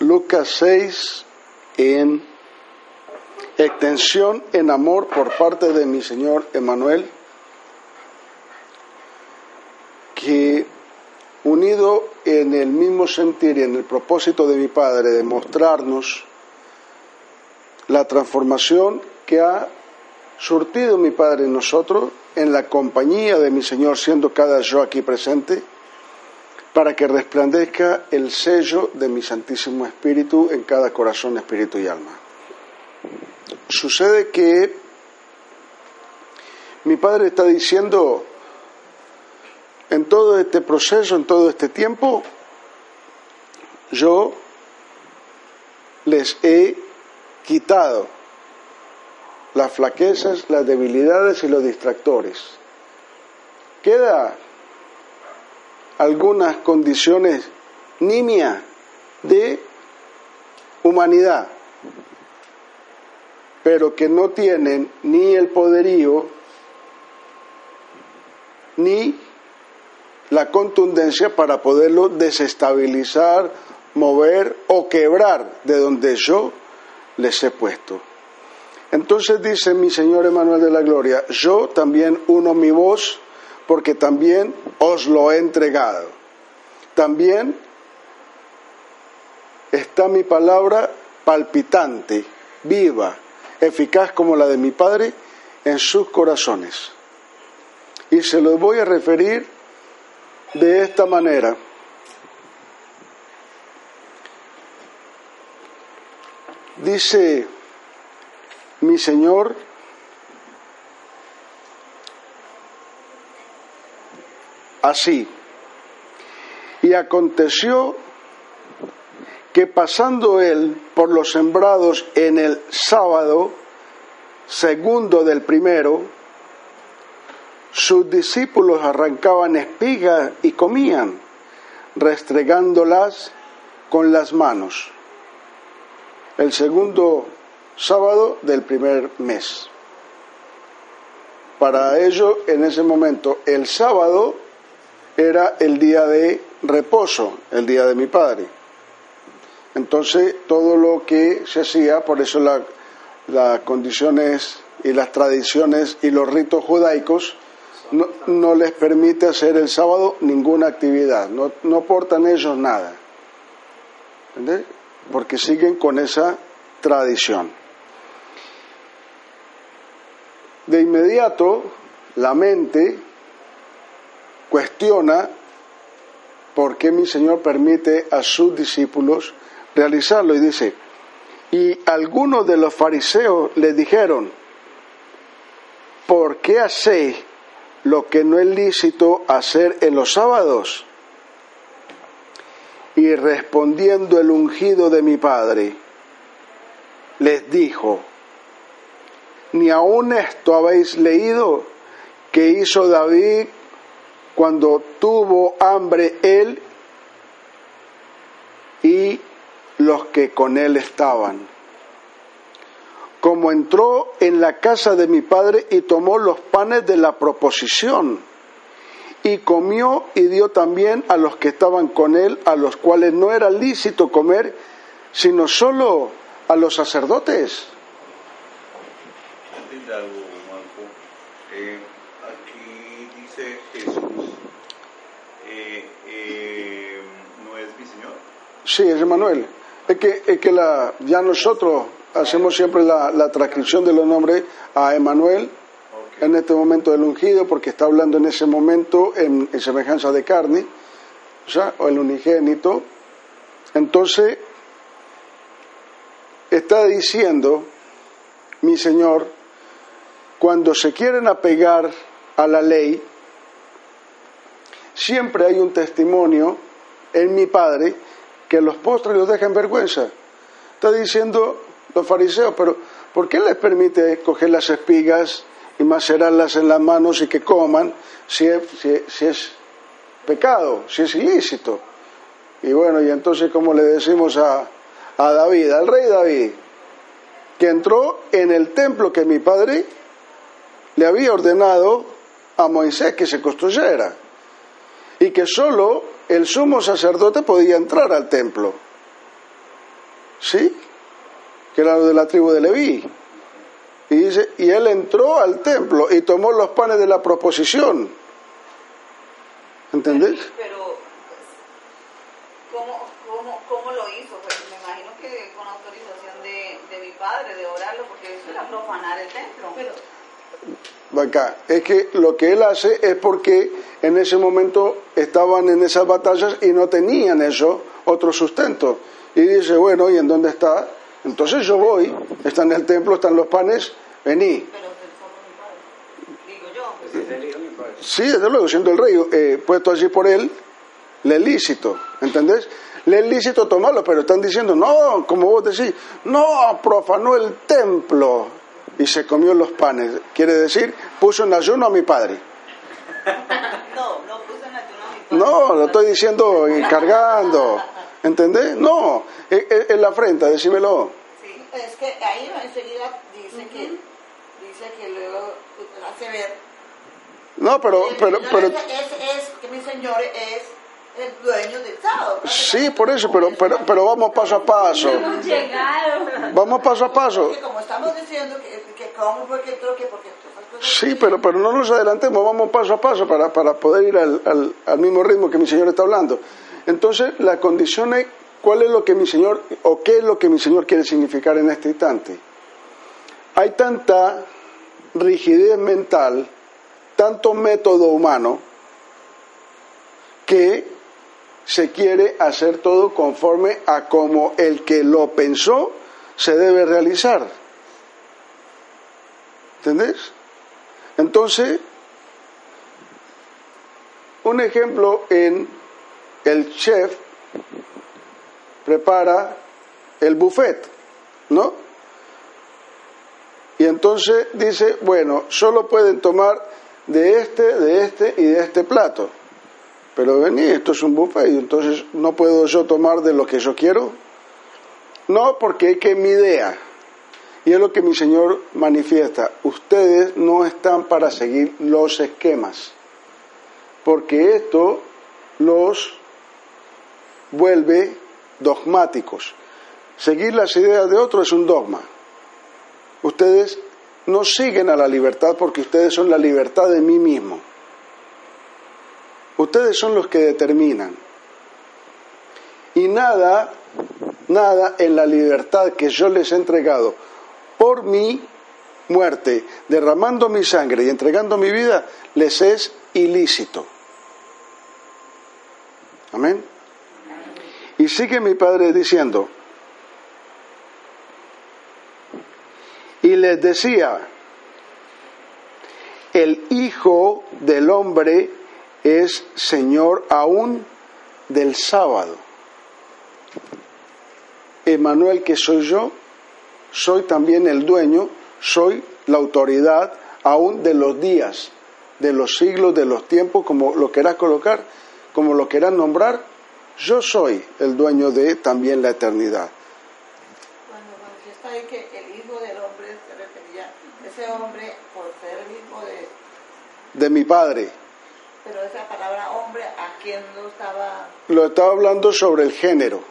Lucas 6 en extensión en amor por parte de mi Señor Emanuel, que unido en el mismo sentir y en el propósito de mi Padre de mostrarnos la transformación que ha surtido mi Padre en nosotros, en la compañía de mi Señor, siendo cada yo aquí presente, para que resplandezca el sello de mi Santísimo Espíritu en cada corazón, espíritu y alma. Sucede que mi Padre está diciendo, en todo este proceso, en todo este tiempo, yo les he quitado las flaquezas, las debilidades y los distractores. Queda algunas condiciones nimias de humanidad, pero que no tienen ni el poderío ni la contundencia para poderlo desestabilizar, mover o quebrar de donde yo les he puesto. Entonces dice mi Señor Emanuel de la Gloria, yo también uno mi voz porque también os lo he entregado. También está mi palabra palpitante, viva, eficaz como la de mi Padre en sus corazones. Y se los voy a referir de esta manera. Dice mi Señor, así. Y aconteció que pasando él por los sembrados en el sábado segundo del primero, sus discípulos arrancaban espigas y comían, restregándolas con las manos. El segundo sábado del primer mes. Para ello, en ese momento, el sábado era el día de reposo, el día de mi padre. Entonces, todo lo que se hacía, por eso las condiciones y las tradiciones y los ritos judaicos no, les permite hacer el sábado ninguna actividad, no, no portan ellos nada, ¿entendés? Porque siguen con esa tradición. De inmediato, la mente cuestiona por qué mi Señor permite a sus discípulos realizarlo y dice, y algunos de los fariseos le dijeron, ¿por qué hacéis lo que no es lícito hacer en los sábados? Y respondiendo el ungido de mi Padre, les dijo, ni aun esto habéis leído que hizo David cuando tuvo hambre él y los que con él estaban. Como entró en la casa de mi padre y tomó los panes de la proposición y comió y dio también a los que estaban con él, a los cuales no era lícito comer, sino solo a los sacerdotes. Eh, aquí dice Jesús, eh, eh, ¿no es mi Señor? Sí, es Emanuel. Es que, es que la, ya nosotros hacemos siempre la, la transcripción de los nombres a Emanuel en este momento del ungido, porque está hablando en ese momento en, en semejanza de carne, o sea, o el unigénito. Entonces, está diciendo, mi Señor, cuando se quieren apegar a la ley, siempre hay un testimonio en mi Padre que los postres los deja en vergüenza. Está diciendo los fariseos, pero ¿por qué les permite coger las espigas y macerarlas en las manos y que coman si es, si es pecado, si es ilícito? Y bueno, y entonces como le decimos a, a David, al rey David, que entró en el templo que mi padre le había ordenado a Moisés que se construyera y que solo el sumo sacerdote podía entrar al templo. ¿sí? Que era de la tribu de Leví. Y dice, y él entró al templo y tomó los panes de la proposición. ¿Entendés? Pero, ¿cómo, cómo, cómo lo hizo? Pues me imagino que con autorización de, de mi padre, de orarlo, porque eso era profanar el templo. Pero, acá. Es que lo que él hace es porque en ese momento estaban en esas batallas y no tenían eso, otro sustento. Y dice, bueno, ¿y en dónde está? Entonces yo voy, está en el templo, están los panes, vení. pero pensó por mi padre. Digo yo. Es el hijo de mi padre. Sí, desde luego, siendo el rey eh, puesto allí por él, le es lícito, ¿entendés? Le es lícito tomarlo, pero están diciendo, no, como vos decís, no, profanó el templo y se comió los panes. Quiere decir, puso en ayuno a mi padre. No, no puse en ayuno a mi padre. No, lo estoy diciendo encargando, ¿entendés? No, es, es la afrenta, decímelo. Sí. Es que ahí enseguida dice que dice que luego hace ver No, pero, pero, pero, es, es, es- que mi señor es el dueño del sábado. sí, por eso, pero, pero, pero vamos paso a paso. Vamos paso a paso. Porque como estamos diciendo que, que cómo fue que entró, que porque esas cosas Sí, pero, pero no nos adelantemos, vamos paso a paso para, para poder ir al, al- al mismo ritmo que mi Señor está hablando. Entonces, la condición es cuál es lo que mi Señor, o qué es lo que mi Señor quiere significar en este instante. Hay tanta rigidez mental, tanto método humano, que se quiere hacer todo conforme a como el que lo pensó se debe realizar. ¿Entendés? Entonces, un ejemplo en el chef prepara el buffet, ¿no? Y entonces dice, bueno, solo pueden tomar de este, de este y de este plato. Pero vení, esto es un buffet y entonces no puedo yo tomar de lo que yo quiero. No, porque es que mi idea, y es lo que mi Señor manifiesta, ustedes no están para seguir los esquemas, porque esto los vuelve dogmáticos. Seguir las ideas de otro es un dogma. Ustedes no siguen a la libertad porque ustedes son la libertad de mí mismo. Ustedes son los que determinan. Y nada, nada en la libertad que yo les he entregado por mi muerte, derramando mi sangre y entregando mi vida, les es ilícito. Amén. Y sigue mi padre diciendo, y les decía, el Hijo del Hombre es Señor aún del sábado. Emanuel, que soy yo, soy también el dueño, soy la autoridad aún de los días, de los siglos, de los tiempos, como lo quieras colocar, como lo quieras nombrar, yo soy el dueño de también la eternidad. Cuando manifiesta ahí que el Hijo del Hombre se refería, ese hombre por ser el Hijo de... De mi Padre. Pero esa palabra hombre, ¿a quién no estaba...? Lo estaba hablando sobre el género.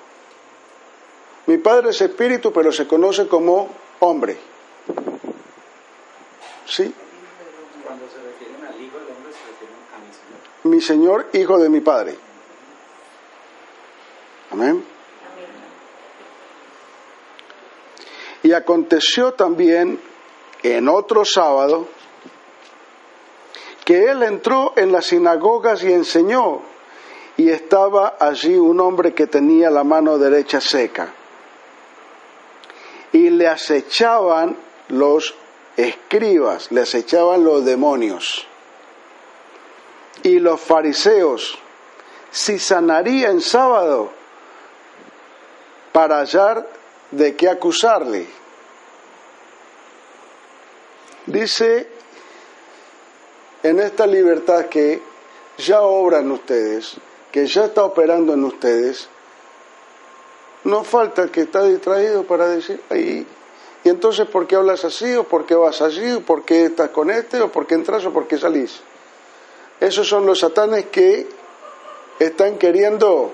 Mi Padre es espíritu, pero se conoce como hombre. ¿Sí? Cuando se refieren al hijo del hombre, se refieren a mi Señor. Mi Señor, hijo de mi Padre. Amén. Y aconteció también en otro sábado que él entró en las sinagogas y enseñó, y estaba allí un hombre que tenía la mano derecha seca. Y le acechaban los escribas, le acechaban los demonios. Y los fariseos, si sanaría en sábado, para hallar de qué acusarle. Dice en esta libertad que ya obra en ustedes, que ya está operando en ustedes, no falta el que está distraído para decir, "Ay, ¿y entonces por qué hablas así? ¿O por qué vas allí? ¿O por qué estás con este? ¿O por qué entras? ¿O por qué salís? Esos son los satanes que están queriendo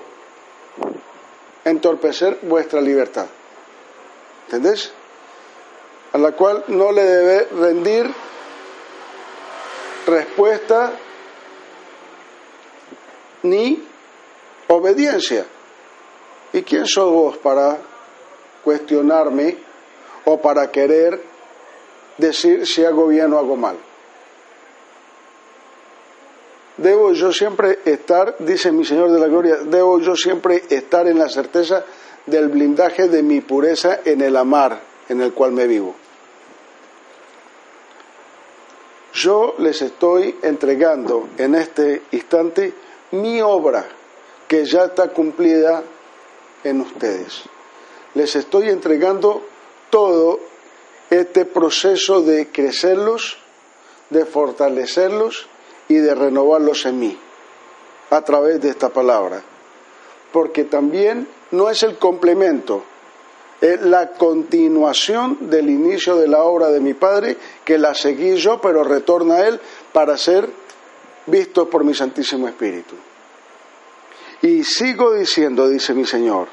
entorpecer vuestra libertad. ¿Entendés? A la cual no le debe rendir respuesta ni obediencia. ¿Y quién sos vos para cuestionarme o para querer decir si hago bien o hago mal? Debo yo siempre estar, dice mi Señor de la Gloria, debo yo siempre estar en la certeza del blindaje de mi pureza en el amar en el cual me vivo. Yo les estoy entregando en este instante mi obra que ya está cumplida en ustedes. Les estoy entregando todo este proceso de crecerlos, de fortalecerlos y de renovarlos en mí a través de esta palabra. Porque también no es el complemento, es la continuación del inicio de la obra de mi Padre, que la seguí yo, pero retorna a Él para ser visto por mi Santísimo Espíritu. Y sigo diciendo, dice mi Señor,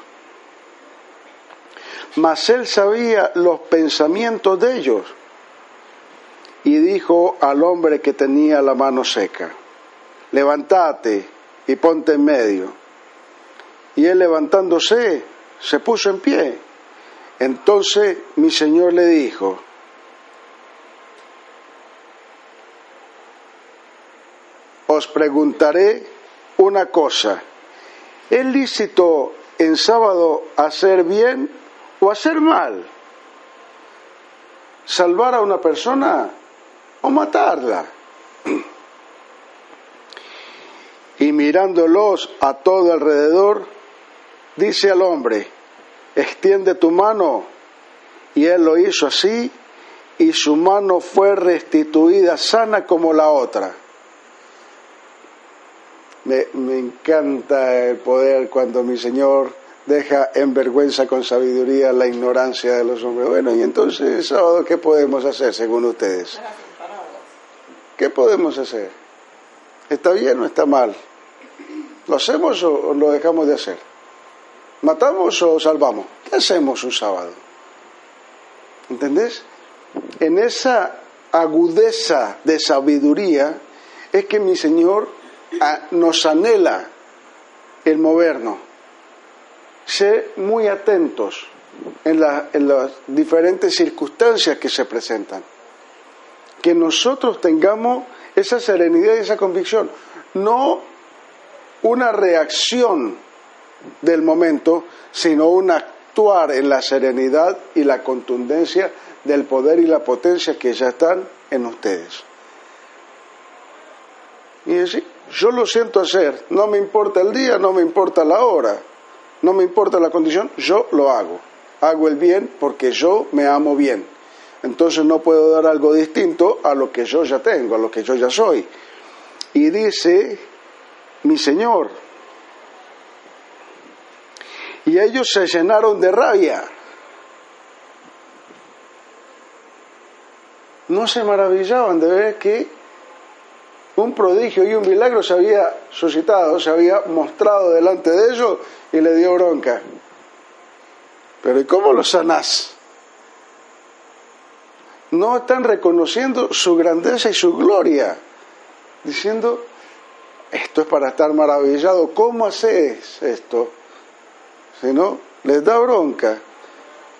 mas Él sabía los pensamientos de ellos y dijo al hombre que tenía la mano seca, levántate y ponte en medio. Y él levantándose, se puso en pie. Entonces mi Señor le dijo, os preguntaré una cosa, ¿es lícito en sábado hacer bien o hacer mal? ¿Salvar a una persona o matarla? Y mirándolos a todo alrededor, dice al hombre, extiende tu mano. Y él lo hizo así, y su mano fue restituida sana como la otra. Me, encanta el poder cuando mi Señor deja en vergüenza con sabiduría la ignorancia de los hombres. Bueno, y entonces, sábado, ¿qué podemos hacer según ustedes? ¿Qué podemos hacer? ¿Está bien o está mal? ¿Lo hacemos o lo dejamos de hacer? ¿Matamos o salvamos? ¿Qué hacemos un sábado? ¿Entendés? En esa agudeza de sabiduría es que mi Señor nos anhela el movernos. Ser muy atentos en las diferentes circunstancias que se presentan. Que nosotros tengamos esa serenidad y esa convicción. No una reacción del momento, sino un actuar en la serenidad y la contundencia del poder y la potencia que ya están en ustedes. Y decir, yo lo siento hacer, no me importa el día, no me importa la hora, no me importa la condición, yo lo hago. Hago el bien porque yo me amo bien. Entonces no puedo dar algo distinto a lo que yo ya tengo, a lo que yo ya soy. Y dice mi Señor, y ellos se llenaron de rabia. No se maravillaban de ver que un prodigio y un milagro se había suscitado, se había mostrado delante de ellos y le dio bronca. Pero ¿y cómo lo sanás? No están reconociendo su grandeza y su gloria, diciendo, esto es para estar maravillado, ¿cómo haces esto? Si no, les da bronca.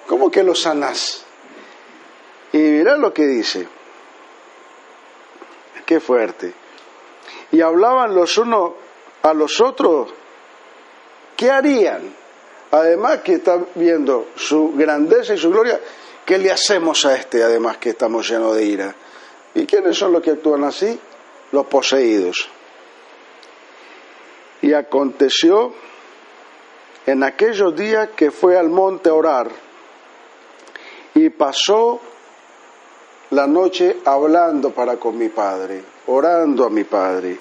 ¿Cómo que lo sanás? Y mirá lo que dice. Qué fuerte. Y hablaban los unos a los otros. ¿Qué harían? Además que están viendo su grandeza y su gloria, ¿qué le hacemos a este además que estamos llenos de ira? ¿Y quiénes son los que actúan así? Los poseídos. Y aconteció en aquellos días que fue al monte a orar y pasó la noche hablando para con mi padre, orando a mi padre.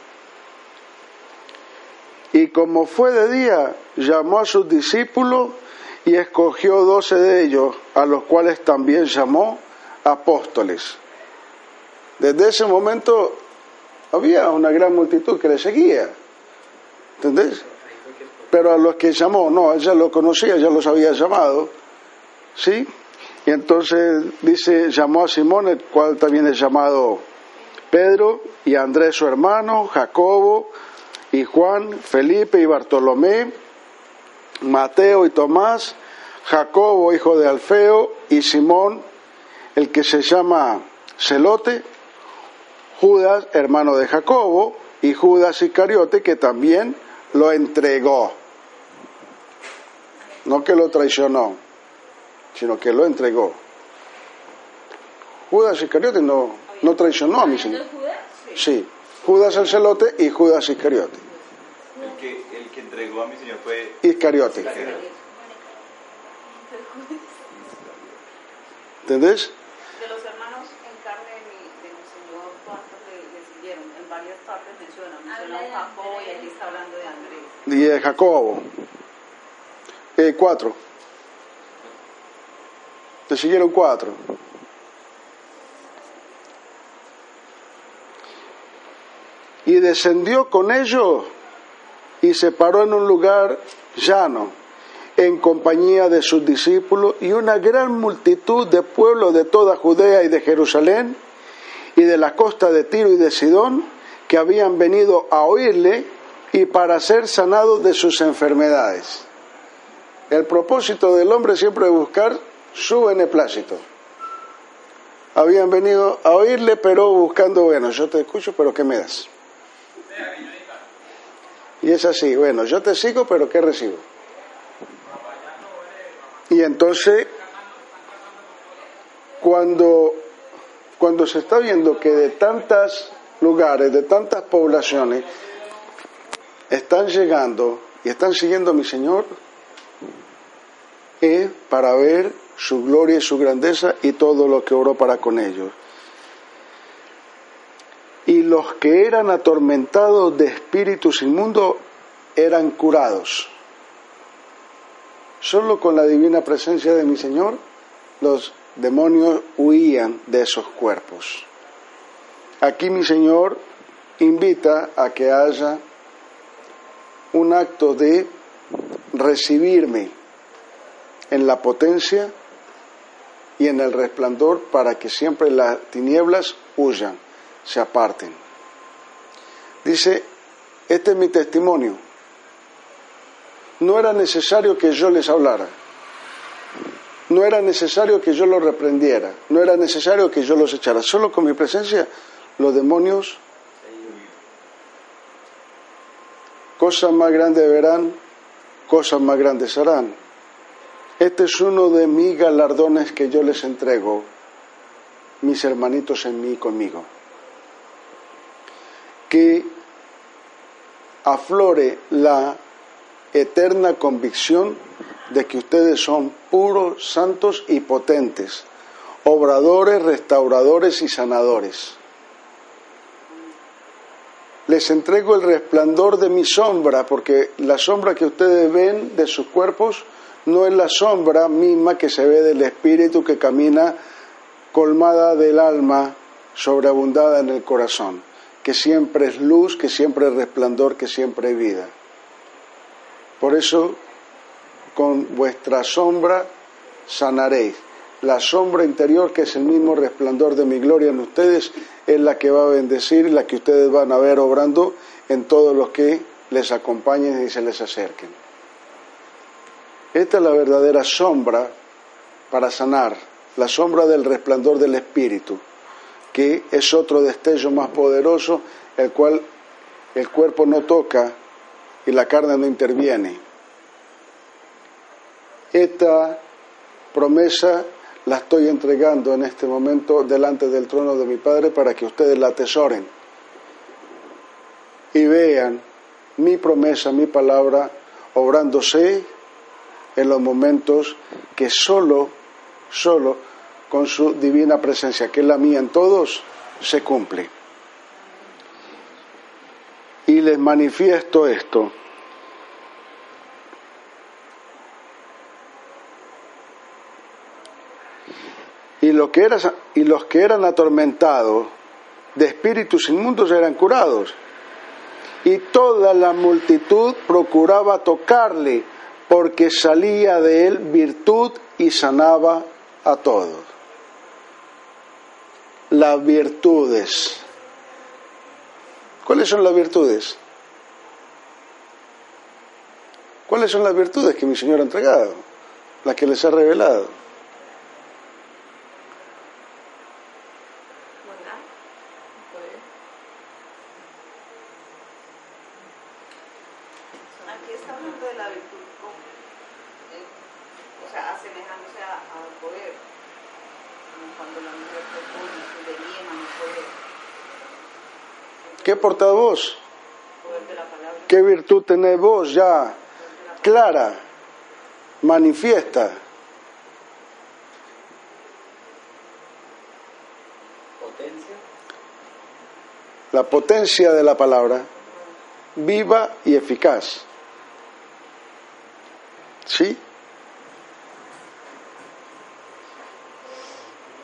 Y como fue de día, llamó a sus discípulos y escogió doce de ellos, a los cuales también llamó apóstoles. Desde ese momento había una gran multitud que le seguía. ¿Entendés? Pero a los que llamó, no, ella lo conocía, ya los había llamado, ¿sí? Y entonces dice, llamó a Simón, el cual también es llamado Pedro, y Andrés su hermano, Jacobo, y Juan, Felipe y Bartolomé, Mateo y Tomás, Jacobo, hijo de Alfeo, y Simón, el que se llama Celote, Judas, hermano de Jacobo, y Judas Iscariote, que también lo entregó. No que lo traicionó, sino que lo entregó. Judas Iscariote no, no traicionó a mi Señor. Sí, Judas el celote y Judas Iscariote. El que, el que entregó a mi Señor fue Iscariote. ¿Entendés? De los hermanos en carne de mi, de mi Señor, ¿cuántos le, le siguieron? En varias partes menciona, menciona a Jacobo y aquí está hablando de Andrés. Y de Jacobo. Cuatro. Le siguieron cuatro. Y descendió con ellos y se paró en un lugar llano, en compañía de sus discípulos y una gran multitud de pueblos de toda Judea y de Jerusalén y de la costa de Tiro y de Sidón, que habían venido a oírle y para ser sanados de sus enfermedades. El propósito del hombre siempre es buscar su beneplácito. Habían venido a oírle, pero buscando, bueno, yo te escucho, pero ¿qué me das? Y es así, bueno, yo te sigo, pero ¿qué recibo? Y entonces, cuando, cuando se está viendo que de tantos lugares, de tantas poblaciones, están llegando y están siguiendo a mi Señor, es para ver su gloria y su grandeza y todo lo que obró para con ellos. Y los que eran atormentados de espíritus inmundos eran curados. Solo con la divina presencia de mi Señor los demonios huían de esos cuerpos. Aquí mi Señor invita a que haya un acto de recibirme en la potencia y en el resplandor para que siempre las tinieblas huyan, se aparten. Dice, este es mi testimonio. No era necesario que yo les hablara. No era necesario que yo los reprendiera. No era necesario que yo los echara. Solo con mi presencia los demonios cosas más grandes verán, cosas más grandes harán. Este es uno de mis galardones que yo les entrego, mis hermanitos en mí conmigo. Que aflore la eterna convicción de que ustedes son puros, santos y potentes, obradores, restauradores y sanadores. Les entrego el resplandor de mi sombra, porque la sombra que ustedes ven de sus cuerpos no es la sombra misma que se ve del espíritu que camina colmada del alma, sobreabundada en el corazón, que siempre es luz, que siempre es resplandor, que siempre es vida. Por eso, con vuestra sombra sanaréis. La sombra interior, que es el mismo resplandor de mi gloria en ustedes, es la que va a bendecir, la que ustedes van a ver obrando en todos los que les acompañen y se les acerquen. Esta es la verdadera sombra para sanar, la sombra del resplandor del Espíritu, que es otro destello más poderoso, el cual el cuerpo no toca y la carne no interviene. Esta promesa la estoy entregando en este momento delante del trono de mi Padre para que ustedes la atesoren y vean mi promesa, mi palabra, obrándose en los momentos que solo, solo con su divina presencia, que es la mía en todos, se cumple. Y les manifiesto esto. Y, lo que era, y los que eran atormentados de espíritus inmundos eran curados. Y toda la multitud procuraba tocarle porque salía de él virtud y sanaba a todos. Las virtudes. ¿Cuáles son las virtudes? ¿Cuáles son las virtudes que mi Señor ha entregado? Las que les ha revelado. Bondad. Aquí está hablando de la virtud, como, eh, o sea, asemejándose a- al poder, como cuando la mujer propone su de yema no poder, ¿Qué portad vos? ¿Qué virtud tenés vos ya clara, manifiesta? Potencia. La potencia de la palabra, viva y eficaz. ¿Sí?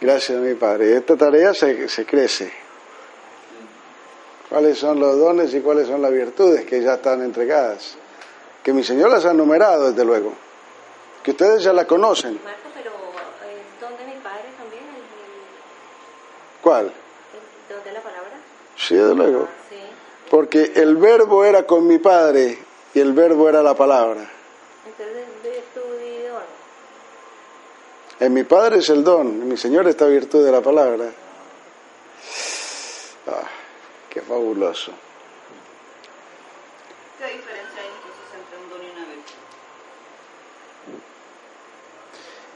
Gracias, mi Padre. Esta tarea se, se crece. ¿Cuáles son los dones y cuáles son las virtudes que ya están entregadas? Que mi Señor las ha numerado, desde luego. Que ustedes ya la conocen. Marco, pero el don de mi padre también, el, el- ¿Cuál? el don de la palabra. Sí, desde luego. Ah, sí. Porque el verbo era con mi Padre y el verbo era la palabra. Entonces, virtud y don. En mi Padre es el don, en mi Señor está virtud de la palabra. Qué fabuloso. ¿Qué diferencia hay entonces entre un don y una virtud?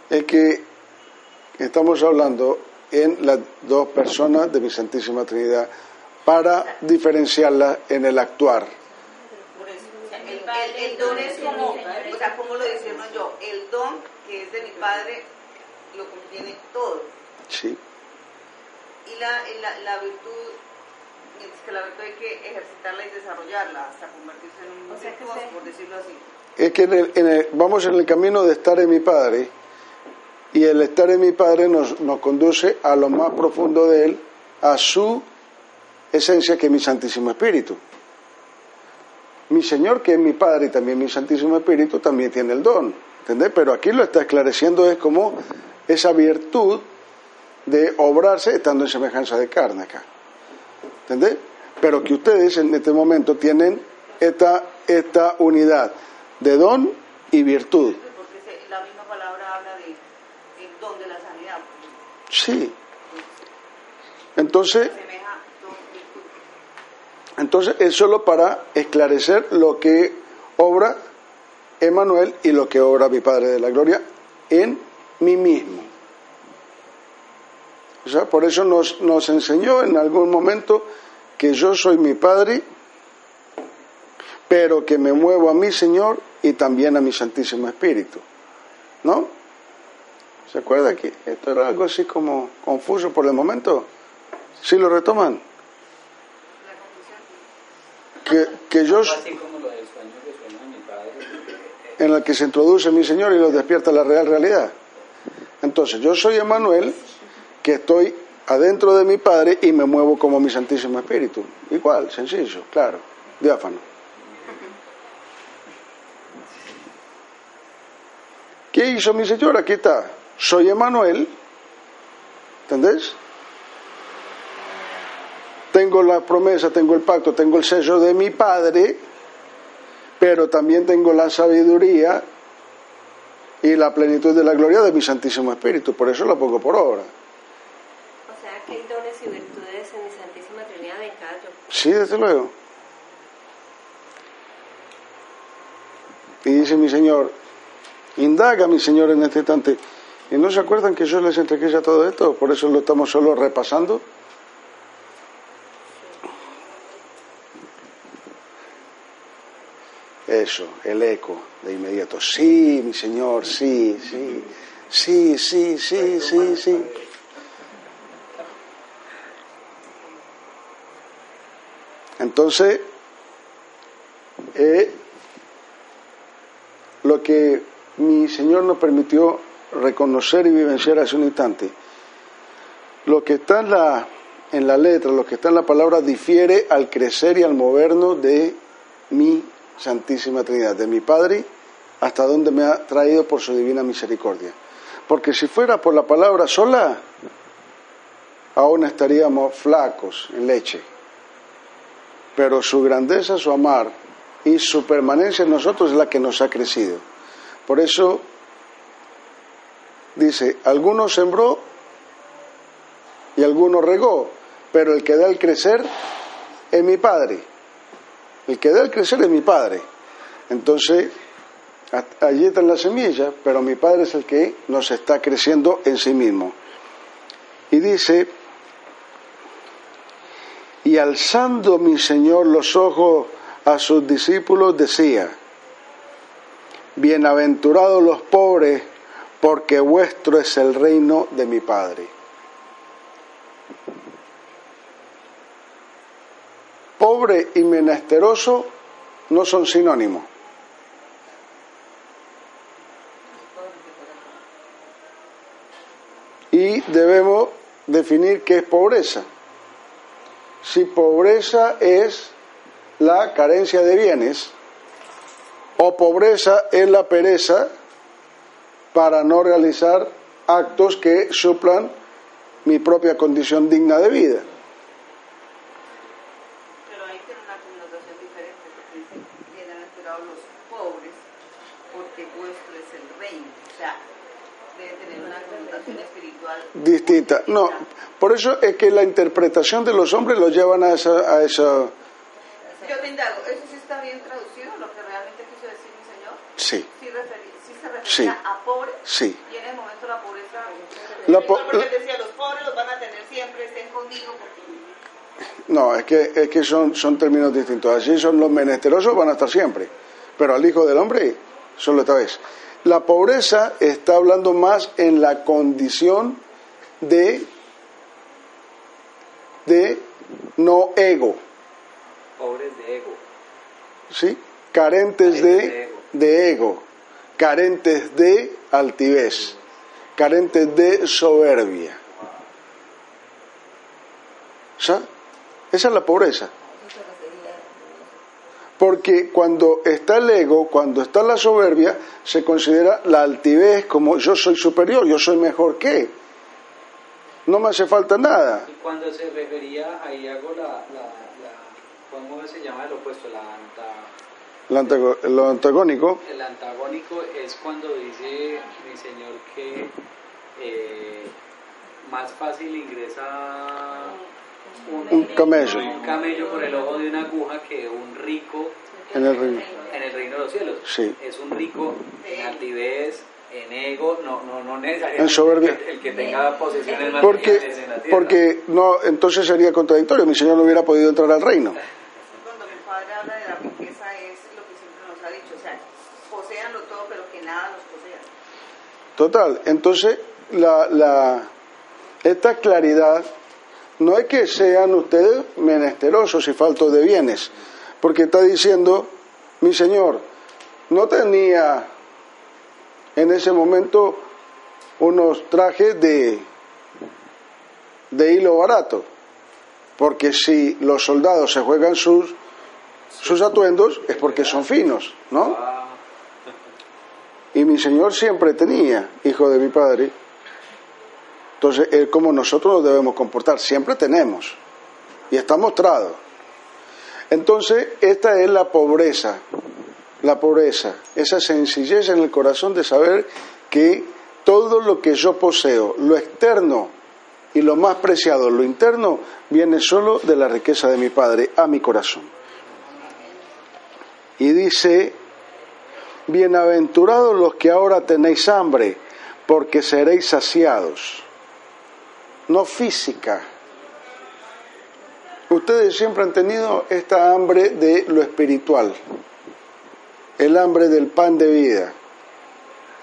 Es que estamos hablando en las dos personas de mi Santísima Trinidad para diferenciarla en el actuar. Por eso, o sea, el, el- el don es como, o sea, como lo decimos yo, el don que es de mi padre lo contiene todo. ¿sí? Y la, la, la virtud, mientras que la virtud hay que ejercitarla y desarrollarla hasta convertirse en un O sea virtuoso, por decirlo así. Es que en el- en el- vamos en el camino de estar en mi Padre y el estar en mi Padre nos, nos conduce a lo más profundo de Él, a su esencia que es mi Santísimo Espíritu. Mi Señor, que es mi Padre y también mi Santísimo Espíritu, también tiene el don, ¿entendés? Pero aquí lo está esclareciendo es como esa virtud de obrarse estando en semejanza de carne acá. ¿Entendés? Pero que ustedes en este momento tienen esta, esta unidad de don y virtud. Porque la misma palabra habla de don de la sanidad, Sí. Entonces, entonces es solo para esclarecer lo que obra Emanuel y lo que obra mi Padre de la Gloria en mí mismo. O sea, por eso nos, nos enseñó en algún momento que yo soy mi Padre, pero que me muevo a mi Señor y también a mi Santísimo Espíritu. ¿No? ¿Se acuerda que esto era algo así como confuso por el momento? ¿Sí lo retoman? Que, que yo, en el que se introduce mi Señor y lo despierta la real realidad. Entonces, yo soy Emanuel, que estoy adentro de mi Padre y me muevo como mi Santísimo Espíritu. Igual, sencillo, claro, diáfano. ¿Qué hizo mi Señor? Aquí está. Soy Emanuel, ¿entendés? Tengo la promesa, tengo el pacto, tengo el sello de mi Padre, pero también tengo la sabiduría y la plenitud de la gloria de mi Santísimo Espíritu. Por eso la pongo por obra. Hay dones y virtudes en mi Santísima Trinidad cada yo. Sí, desde luego. Y dice mi Señor, indaga mi Señor en este instante. ¿Y no se acuerdan que yo les entregué ya todo esto? Por eso lo estamos solo repasando. Eso, el eco de inmediato. Sí, mi Señor, sí, sí, sí, sí, sí, sí, sí. Entonces, eh, lo que mi Señor nos permitió reconocer y vivenciar hace un instante, lo que está en la, en la letra, lo que está en la palabra, difiere al crecer y al movernos de mi Santísima Trinidad, de mi Padre, hasta donde me ha traído por su divina misericordia. Porque si fuera por la palabra sola, aún estaríamos flacos en leche. Pero su grandeza, su amar y su permanencia en nosotros es la que nos ha crecido. Por eso dice, algunos sembró y algunos regó, pero el que da el crecer es mi Padre. El que da el crecer es mi Padre. Entonces, allí está la semilla, pero mi Padre es el que nos está creciendo en sí mismo. Y dice, y alzando mi Señor los ojos a sus discípulos, decía, bienaventurados los pobres, porque vuestro es el reino de mi Padre. Pobre y menesteroso no son sinónimos. Y debemos definir qué es pobreza. Si pobreza es la carencia de bienes o pobreza es la pereza para no realizar actos que suplan mi propia condición digna de vida. Pero ahí tiene una connotación diferente, porque dice, bienaventurados los pobres, porque vuestro es el reino. O sea, debe tener una connotación espiritual Distinta. No, por eso es que la interpretación de los hombres lo llevan a esa, a esa Yo te indago, ¿eso sí está bien traducido, lo que realmente quiso decir mi Señor? sí, ¿Sí, referi- sí se refería Sí. a pobres? sí. Y en el momento la pobreza... La po- porque decía, los pobres los van a tener siempre, estén conmigo, porque... No, es que, es que son, son términos distintos. Así son los menesterosos, van a estar siempre. Pero al Hijo del Hombre, solo esta vez. La pobreza está hablando más en la condición de, de no ego, Pobres de ego. ¿sí? Carentes de, de ego, carentes de altivez, carentes de soberbia. ¿Sa? Esa es la pobreza. Porque cuando está el ego, cuando está la soberbia, se considera la altivez como yo soy superior, yo soy mejor que. No me hace falta nada. Y cuando se refería, ahí hago la, la, la ¿cómo se llama el opuesto? La anta- El antagónico, el antagónico es cuando dice mi señor que eh, más fácil ingresa un camello un camello por el ojo de una aguja que un rico en el reino. en el reino de los cielos. Sí. Es un rico en altivez, en ego, no, no, no necesariamente En soberbia. El, que, el que tenga posesiones Porque, materiales en la tierra. porque no, entonces sería contradictorio. Mi Señor no hubiera podido entrar al reino. Cuando mi padre habla de la riqueza es lo que siempre nos ha dicho, o sea, poseanlo todo, pero que nada los posea. Total. Entonces, la, la, esta claridad no es que sean ustedes menesterosos y faltos de bienes, porque está diciendo, mi Señor, no tenía en ese momento unos trajes de, de hilo barato, porque si los soldados se juegan sus, sus atuendos es porque son finos, ¿no? Y mi Señor siempre tenía, hijo de mi Padre. Entonces, Él como nosotros nos debemos comportar, siempre tenemos. Y está mostrado. Entonces, esta es la pobreza, la pobreza, esa sencillez en el corazón de saber que todo lo que yo poseo, lo externo y lo más preciado, lo interno, viene solo de la riqueza de mi Padre a mi corazón. Y dice, Bienaventurados los que ahora tenéis hambre, porque seréis saciados. No física. Ustedes siempre han tenido esta hambre de lo espiritual, el hambre del pan de vida.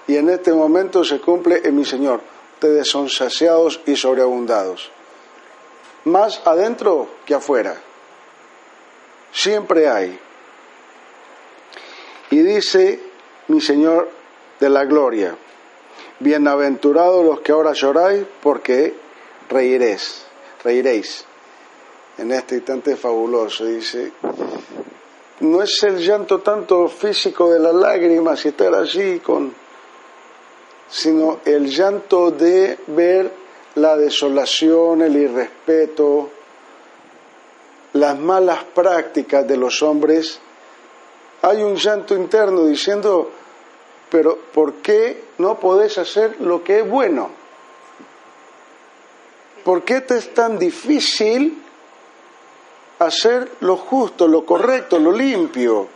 Y en este momento se cumple en mi Señor. Ustedes son saciados y sobreabundados. Más adentro que afuera. Siempre hay. Y dice mi Señor de la gloria, bienaventurados los que ahora lloráis, porque reiréis, reiréis. En este instante fabuloso, dice, no es el llanto tanto físico de las lágrimas y estar así con... sino el llanto de ver la desolación, el irrespeto, las malas prácticas de los hombres, hay un llanto interno diciendo, pero ¿por qué no podés hacer lo que es bueno? ¿Por qué te es tan difícil hacer lo justo, lo correcto, lo limpio?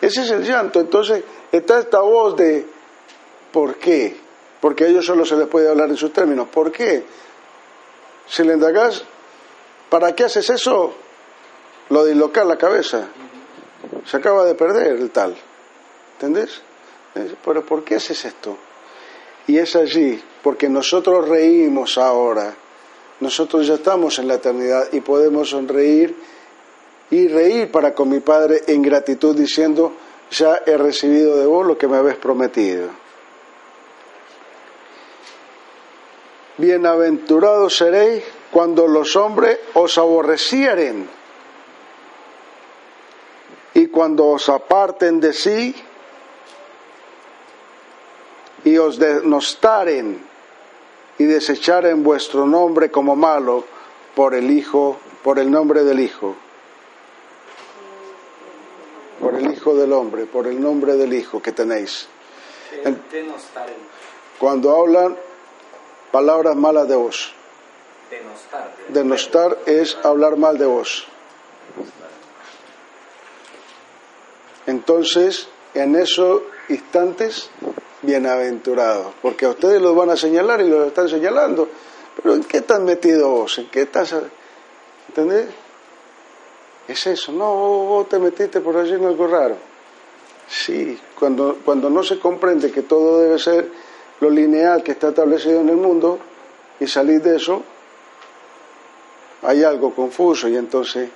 Ese es el llanto. Entonces está esta voz de ¿por qué? Porque a ellos solo se les puede hablar en sus términos. ¿Por qué? Si le indagas, ¿para qué haces eso? Lo dislocar la cabeza. Se acaba de perder el tal. ¿Entendés? Pero ¿por qué haces esto? Y es allí, porque nosotros reímos ahora. Nosotros ya estamos en la eternidad y podemos sonreír y reír para con mi Padre en gratitud diciendo, ya he recibido de vos lo que me habéis prometido. Bienaventurados seréis cuando los hombres os aborrecieren y cuando os aparten de sí y os denostaren y desecharen vuestro nombre como malo por el Hijo, por el nombre del Hijo, por el Hijo del Hombre, por el nombre del Hijo que tenéis. Cuando hablan palabras malas de vos. Denostar es hablar mal de vos. Entonces, en esos instantes, bienaventurados, porque a ustedes los van a señalar y los están señalando. Pero ¿en qué estás metido vos? ¿En qué estás? ¿Entendés? Es eso, no, vos te metiste por allí en algo raro. Sí, cuando, cuando no se comprende que todo debe ser lo lineal que está establecido en el mundo y salir de eso, hay algo confuso y entonces,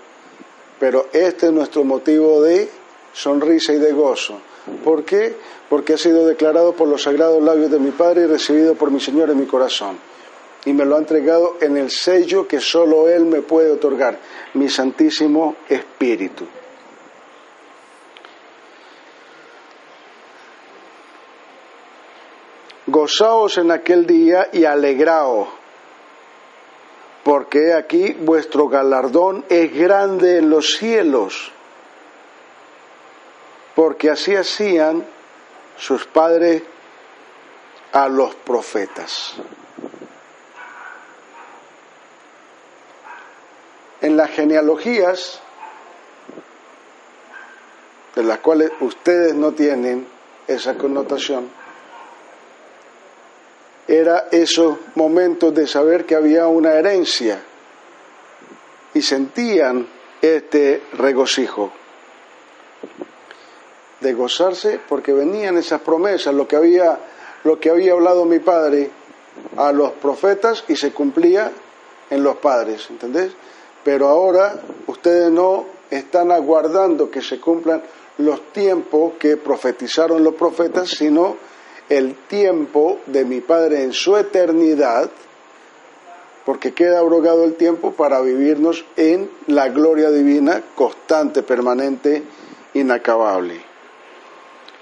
pero este es nuestro motivo de sonrisa y de gozo. ¿Por qué? Porque ha sido declarado por los sagrados labios de mi Padre y recibido por mi Señor en mi corazón. Y me lo ha entregado en el sello que solo Él me puede otorgar, mi Santísimo Espíritu. Gozaos en aquel día y alegraos, porque aquí vuestro galardón es grande en los cielos, porque así hacían sus padres a los profetas. En las genealogías, de las cuales ustedes no tienen esa connotación, era esos momentos de saber que había una herencia y sentían este regocijo de gozarse porque venían esas promesas, lo que había lo que había hablado mi padre a los profetas y se cumplía en los padres, ¿entendés? Pero ahora ustedes no están aguardando que se cumplan los tiempos que profetizaron los profetas, sino el tiempo de mi Padre en su eternidad, porque queda abrogado el tiempo para vivirnos en la gloria divina constante, permanente, inacabable.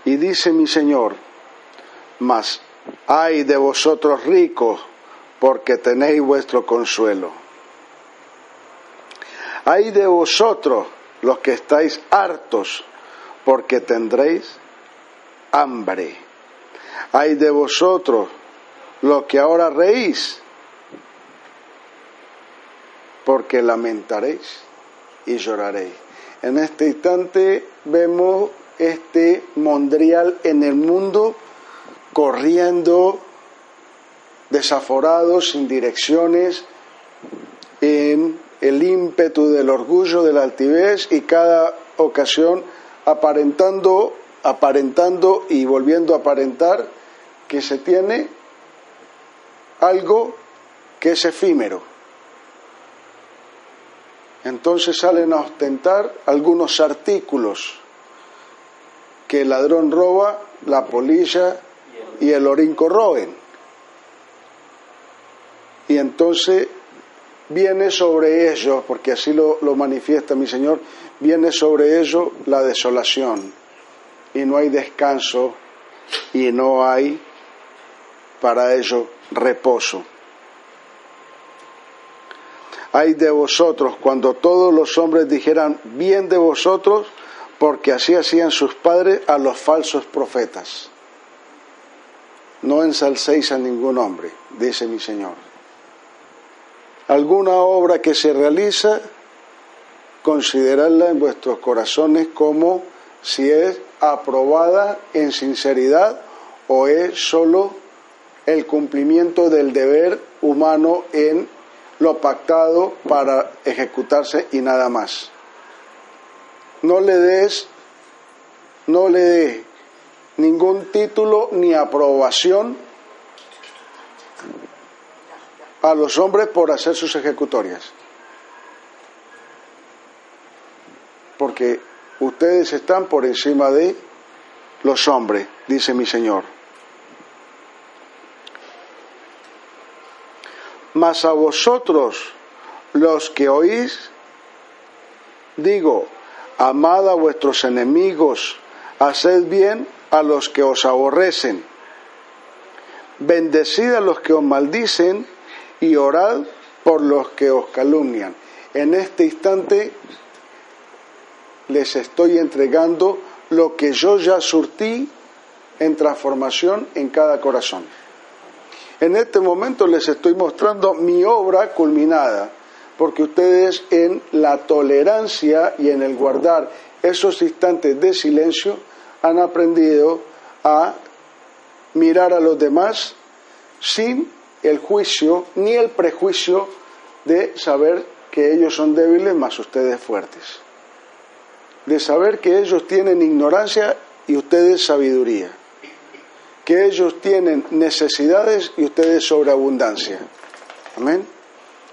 Y dice mi Señor, mas ay de vosotros ricos, porque tenéis vuestro consuelo. Ay de vosotros los que estáis hartos, porque tendréis hambre. Ay de vosotros los que ahora reís, porque lamentaréis y lloraréis. En este instante vemos este mondrial en el mundo corriendo desaforados, sin direcciones, en el ímpetu del orgullo, de la altivez y cada ocasión aparentando, aparentando y volviendo a aparentar que se tiene algo que es efímero. Entonces salen a ostentar algunos artículos que el ladrón roba, la polilla y el orinco roen. Y entonces viene sobre ellos, porque así lo, lo manifiesta mi Señor, viene sobre ellos la desolación y no hay descanso y no hay para ello reposo. Ay de vosotros cuando todos los hombres dijeran bien de vosotros, porque así hacían sus padres a los falsos profetas. No ensalcéis a ningún hombre, dice mi Señor. Alguna obra que se realiza, consideradla en vuestros corazones como si es aprobada en sinceridad o es solo el cumplimiento del deber humano en lo pactado para ejecutarse y nada más. No le des, no le dé ningún título ni aprobación a los hombres por hacer sus ejecutorias. Porque ustedes están por encima de los hombres, dice mi Señor. Mas a vosotros, los que oís, digo, amad a vuestros enemigos, haced bien a los que os aborrecen, bendecid a los que os maldicen y orad por los que os calumnian. En este instante les estoy entregando lo que yo ya surtí en transformación en cada corazón. En este momento les estoy mostrando mi obra culminada, porque ustedes en la tolerancia y en el guardar esos instantes de silencio han aprendido a mirar a los demás sin el juicio ni el prejuicio de saber que ellos son débiles más ustedes fuertes, de saber que ellos tienen ignorancia y ustedes sabiduría, que ellos tienen necesidades y ustedes sobreabundancia. Amén.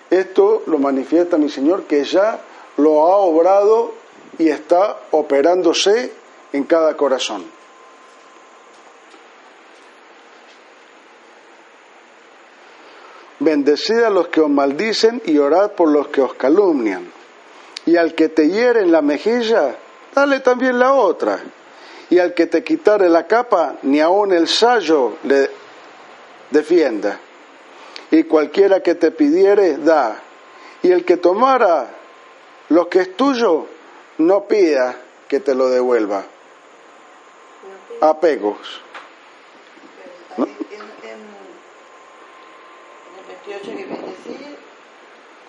Esto lo manifiesta mi Señor que ya lo ha obrado y está operándose en cada corazón. Bendecid a los que os maldicen y orad por los que os calumnian. Y al que te hiere en la mejilla, dale también la otra. Y al que te quitare la capa, ni aun el sayo le defienda. Y cualquiera que te pidiere, da. Y el que tomara lo que es tuyo, no pida que te lo devuelva. Apegos. Ahí En, en, en el 28 que bendecir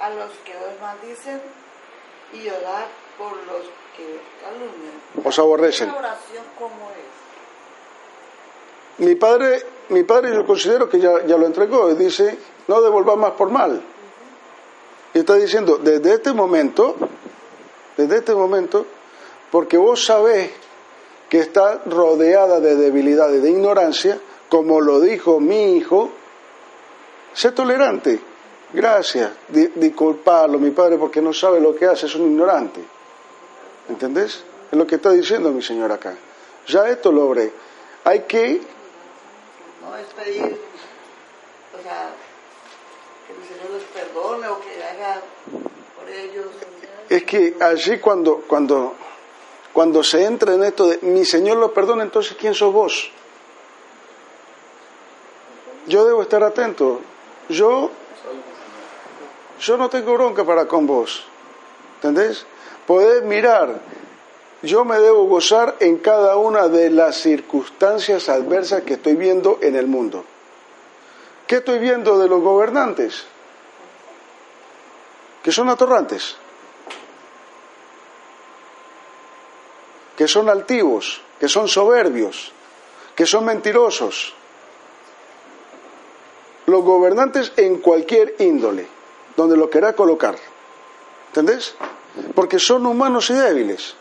a los que os maldicen y orar por los que calumnian. Os aborrecen. ¿Esa oración cómo es? Mi padre, mi padre yo considero que ya, ya lo entregó y dice, no devolvá más por mal. Y está diciendo, desde este momento, desde este momento, porque vos sabés que está rodeada de debilidades, de ignorancia, como lo dijo mi hijo, sé tolerante. Gracias, di- mi padre, porque no sabe lo que hace, es un ignorante. ¿Entendés? Es lo que está diciendo mi señor acá. Ya esto lo obré. Hay que Es pedir, que el Señor los perdone o que haga por ellos. Es que allí cuando, cuando, cuando se entra en esto de mi Señor lo perdona, entonces ¿quién sos vos? Yo debo estar atento. Yo, yo no tengo bronca para con vos. ¿Entendés? Podés mirar. Yo me debo gozar en cada una de las circunstancias adversas que estoy viendo en el mundo. ¿Qué estoy viendo de los gobernantes? Que son atorrantes. que son altivos, que son soberbios, que son mentirosos. Los gobernantes en cualquier índole, donde lo querrá colocar. ¿Entendés? Porque son humanos y débiles.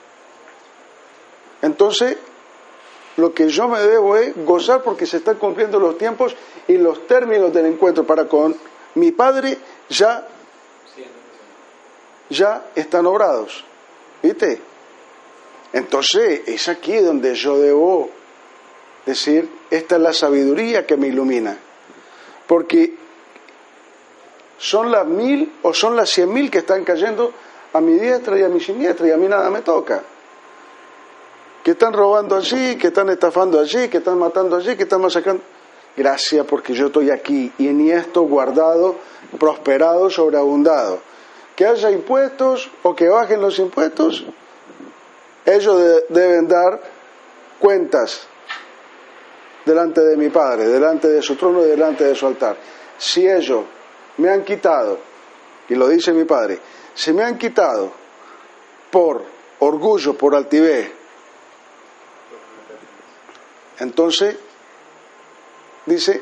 Entonces, lo que yo me debo es gozar porque se están cumpliendo los tiempos y los términos del encuentro para con mi Padre ya, ya están obrados. ¿Viste? Entonces es aquí donde yo debo decir, esta es la sabiduría que me ilumina. Porque son las mil o son las cien mil que están cayendo a mi diestra y a mi siniestra y a mí nada me toca. Que están robando allí, que están estafando allí, que están matando allí, que están masacrando. Gracias porque yo estoy aquí y en esto guardado, prosperado, sobreabundado. Que haya impuestos o que bajen los impuestos, ellos de- deben dar cuentas delante de mi Padre, delante de su trono y delante de su altar. Si ellos me han quitado, y lo dice mi Padre, si me han quitado por orgullo, por altivez, entonces dice,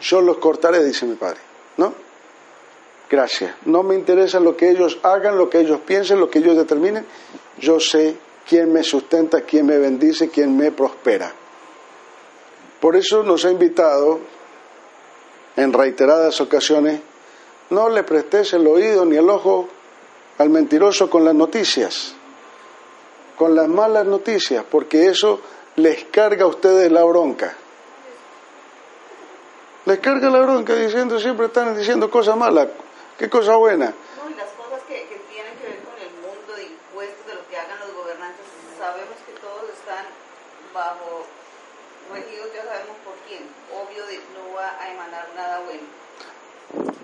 yo los cortaré, dice mi Padre. ¿No? Gracias. No me interesa lo que ellos hagan, lo que ellos piensen, lo que ellos determinen. Yo sé quién me sustenta, quién me bendice, quién me prospera. Por eso nos ha invitado en reiteradas ocasiones, no le prestes el oído ni el ojo al mentiroso con las noticias, con las malas noticias, porque eso les carga a ustedes la bronca. Les carga la bronca diciendo, siempre están diciendo cosas malas, qué cosa buena. No, y las cosas que, que tienen que ver con el mundo de impuestos, de lo que hagan los gobernantes, sabemos que todos están bajo regidos, ya sabemos por quién. Obvio de no va a emanar nada bueno.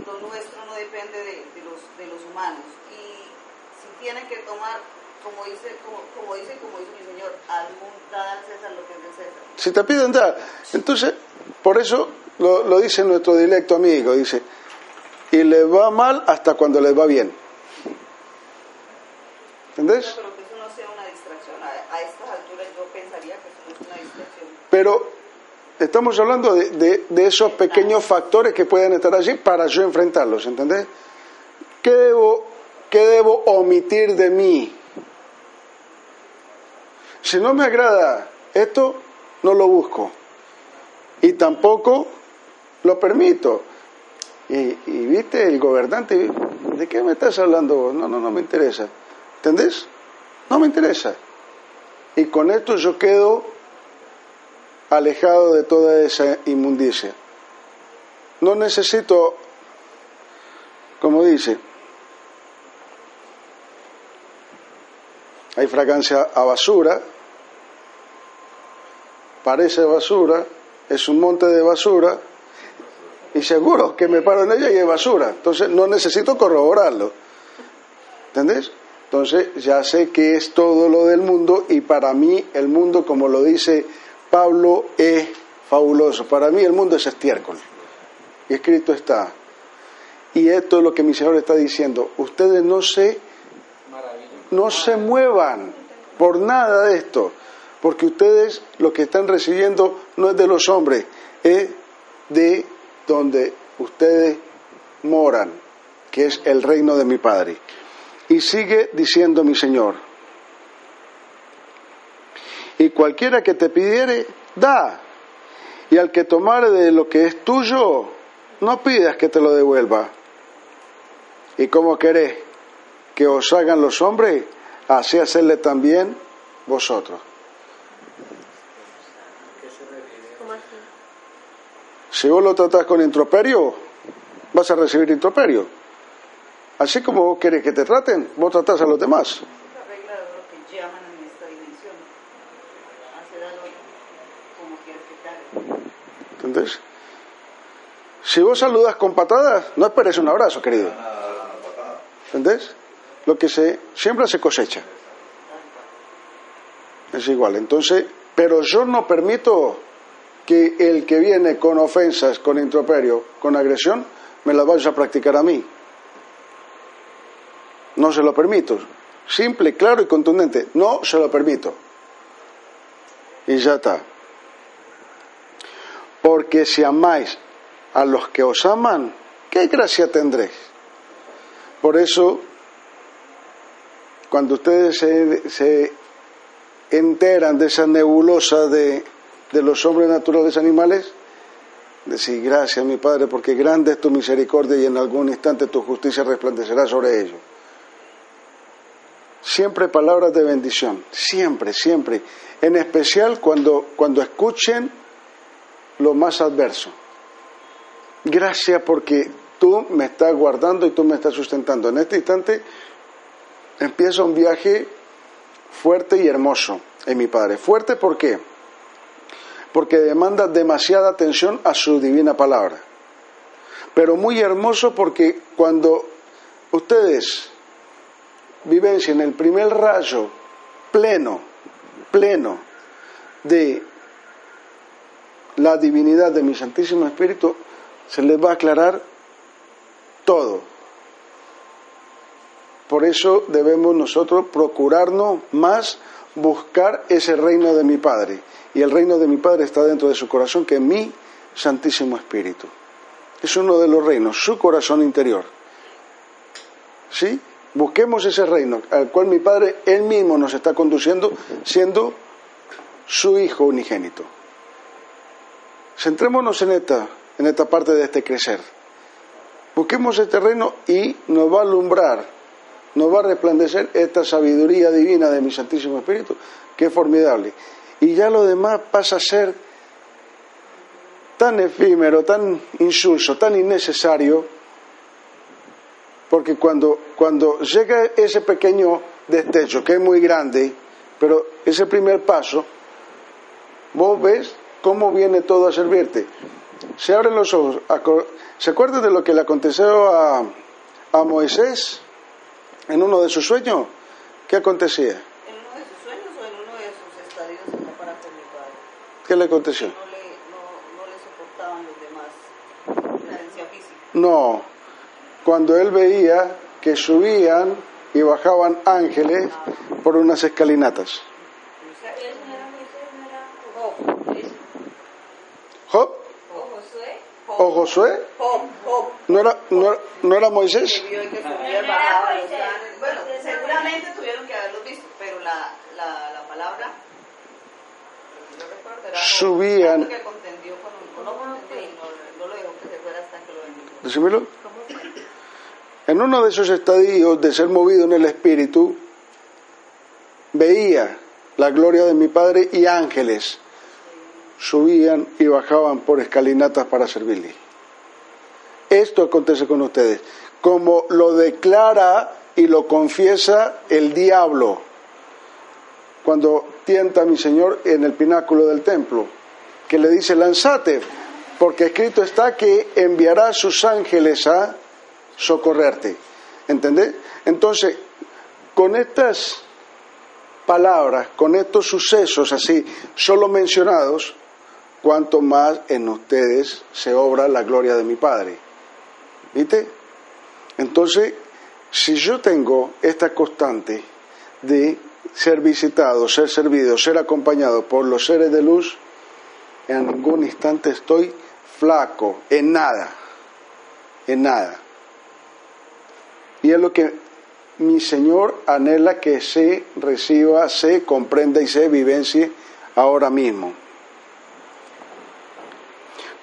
Lo nuestro no depende de, de los, de los humanos. Y si tienen que tomar, como dice, como, como dice, como dice mi señor, dad al César lo que es de César. Si te piden dar, entonces, por eso lo, lo dice nuestro dilecto amigo, dice, y les va mal hasta cuando les va bien. ¿Entendés? Pero que eso no sea una distracción. A, a estas alturas yo pensaría que eso no es una distracción. Pero estamos hablando de, de- de esos pequeños factores que pueden estar allí para yo enfrentarlos, ¿entendés? ¿Qué debo, qué debo omitir de mí? Si no me agrada esto, no lo busco. Y tampoco lo permito. Y, y viste, el gobernante, ¿de qué me estás hablando vos? No, no, no me interesa. ¿Entendés? No me interesa. Y con esto yo quedo alejado de toda esa inmundicia. No necesito, como dice, hay fragancia a basura, parece basura, es un monte de basura, y seguro que me paro en ella y es basura. Entonces no necesito corroborarlo. ¿Entendés? Entonces ya sé que es todo lo del mundo y para mí el mundo, como lo dice Pablo, es fabuloso. Para mí el mundo es estiércol. Y escrito está. Y esto es lo que mi Señor está diciendo. Ustedes no se, no se muevan por nada de esto. Porque ustedes lo que están recibiendo no es de los hombres, es de donde ustedes moran, que es el reino de mi Padre. Y sigue diciendo mi Señor, y cualquiera que te pidiere, da, y al que tomare de lo que es tuyo, no pidas que te lo devuelva. ¿Y cómo querés que os hagan los hombres? Así hacerle también vosotros. ¿Cómo así? Si vos lo tratás con introperio, vas a recibir introperio. Así como vos querés que te traten, vos tratás a los demás. la regla de oro que llaman en esta dimensión. Hacer al otro como quieres que te haga. ¿Entendés? Si vos saludas con patadas, no esperes un abrazo, querido. ¿Entendés? Lo que se siembra se cosecha. Es igual. Entonces, pero yo no permito que el que viene con ofensas, con introperio, con agresión, me las vaya a practicar a mí. No se lo permito. Simple, claro y contundente. No se lo permito. Y ya está. Porque si amáis a los que os aman, ¿qué gracia tendréis? Por eso, cuando ustedes se enteran de esa nebulosa de, de los hombres naturales animales, decir gracias mi Padre, porque grande es tu misericordia y en algún instante tu justicia resplandecerá sobre ellos. Siempre palabras de bendición, siempre, siempre. En especial cuando, cuando escuchen lo más adverso. Gracias porque tú me estás guardando y tú me estás sustentando. En este instante empieza un viaje fuerte y hermoso en mi Padre. Fuerte ¿por qué? Porque demanda demasiada atención a su divina palabra. Pero muy hermoso porque cuando ustedes vivencien el primer rayo pleno, pleno de la divinidad de mi Santísimo Espíritu, se les va a aclarar todo. Por eso debemos nosotros procurarnos más buscar ese reino de mi Padre. Y el reino de mi Padre está dentro de su corazón, que es mi Santísimo Espíritu. Es uno de los reinos, su corazón interior. ¿Sí? Busquemos ese reino al cual mi Padre, Él mismo nos está conduciendo, siendo su Hijo unigénito. Centrémonos en esta, en esta parte de este crecer. Busquemos este reino y nos va a alumbrar, nos va a resplandecer esta sabiduría divina de mi Santísimo Espíritu, que es formidable. Y ya lo demás pasa a ser tan efímero, tan insulso, tan innecesario, porque cuando, cuando llega ese pequeño destello, que es muy grande, pero ese primer paso, vos ves cómo viene todo a servirte. Se abren los ojos. ¿Se acuerdan de lo que le aconteció a, a Moisés en uno de sus sueños? ¿Qué acontecía? ¿En uno de sus sueños o en uno de sus estadios en la para con mi padre? ¿Qué le aconteció? No le, no, no le soportaban los demás presencia física. No, cuando él veía que subían y bajaban ángeles por unas escalinatas. ¿Job o Josué? Job, Job. ¿No era, no, era- no era Moisés? Bueno, seguramente tuvieron que haberlos visto, pero la, la, la palabra, lo que yo recuerdo era Job, Subían. tanto que contendió con un, no contendió, no, no lo dejó que se fuera hasta que lo bendijo. Decímelo. En uno de esos estadios de ser movido en el Espíritu, veía la gloria de mi Padre y ángeles subían y bajaban por escalinatas para servirle. Esto acontece con ustedes, como lo declara y lo confiesa el diablo cuando tienta a mi Señor en el pináculo del templo, que le dice, lanzate, porque escrito está que enviará sus ángeles a socorrerte. ¿Entendés? Entonces, con estas palabras, con estos sucesos así, solo mencionados, cuanto más en ustedes se obra la gloria de mi Padre. ¿Viste? Entonces, si yo tengo esta constante de ser visitado, ser servido, ser acompañado por los seres de luz, en ningún instante estoy flaco, en nada, en nada. Y es lo que mi Señor anhela que se reciba, se comprenda y se vivencie ahora mismo.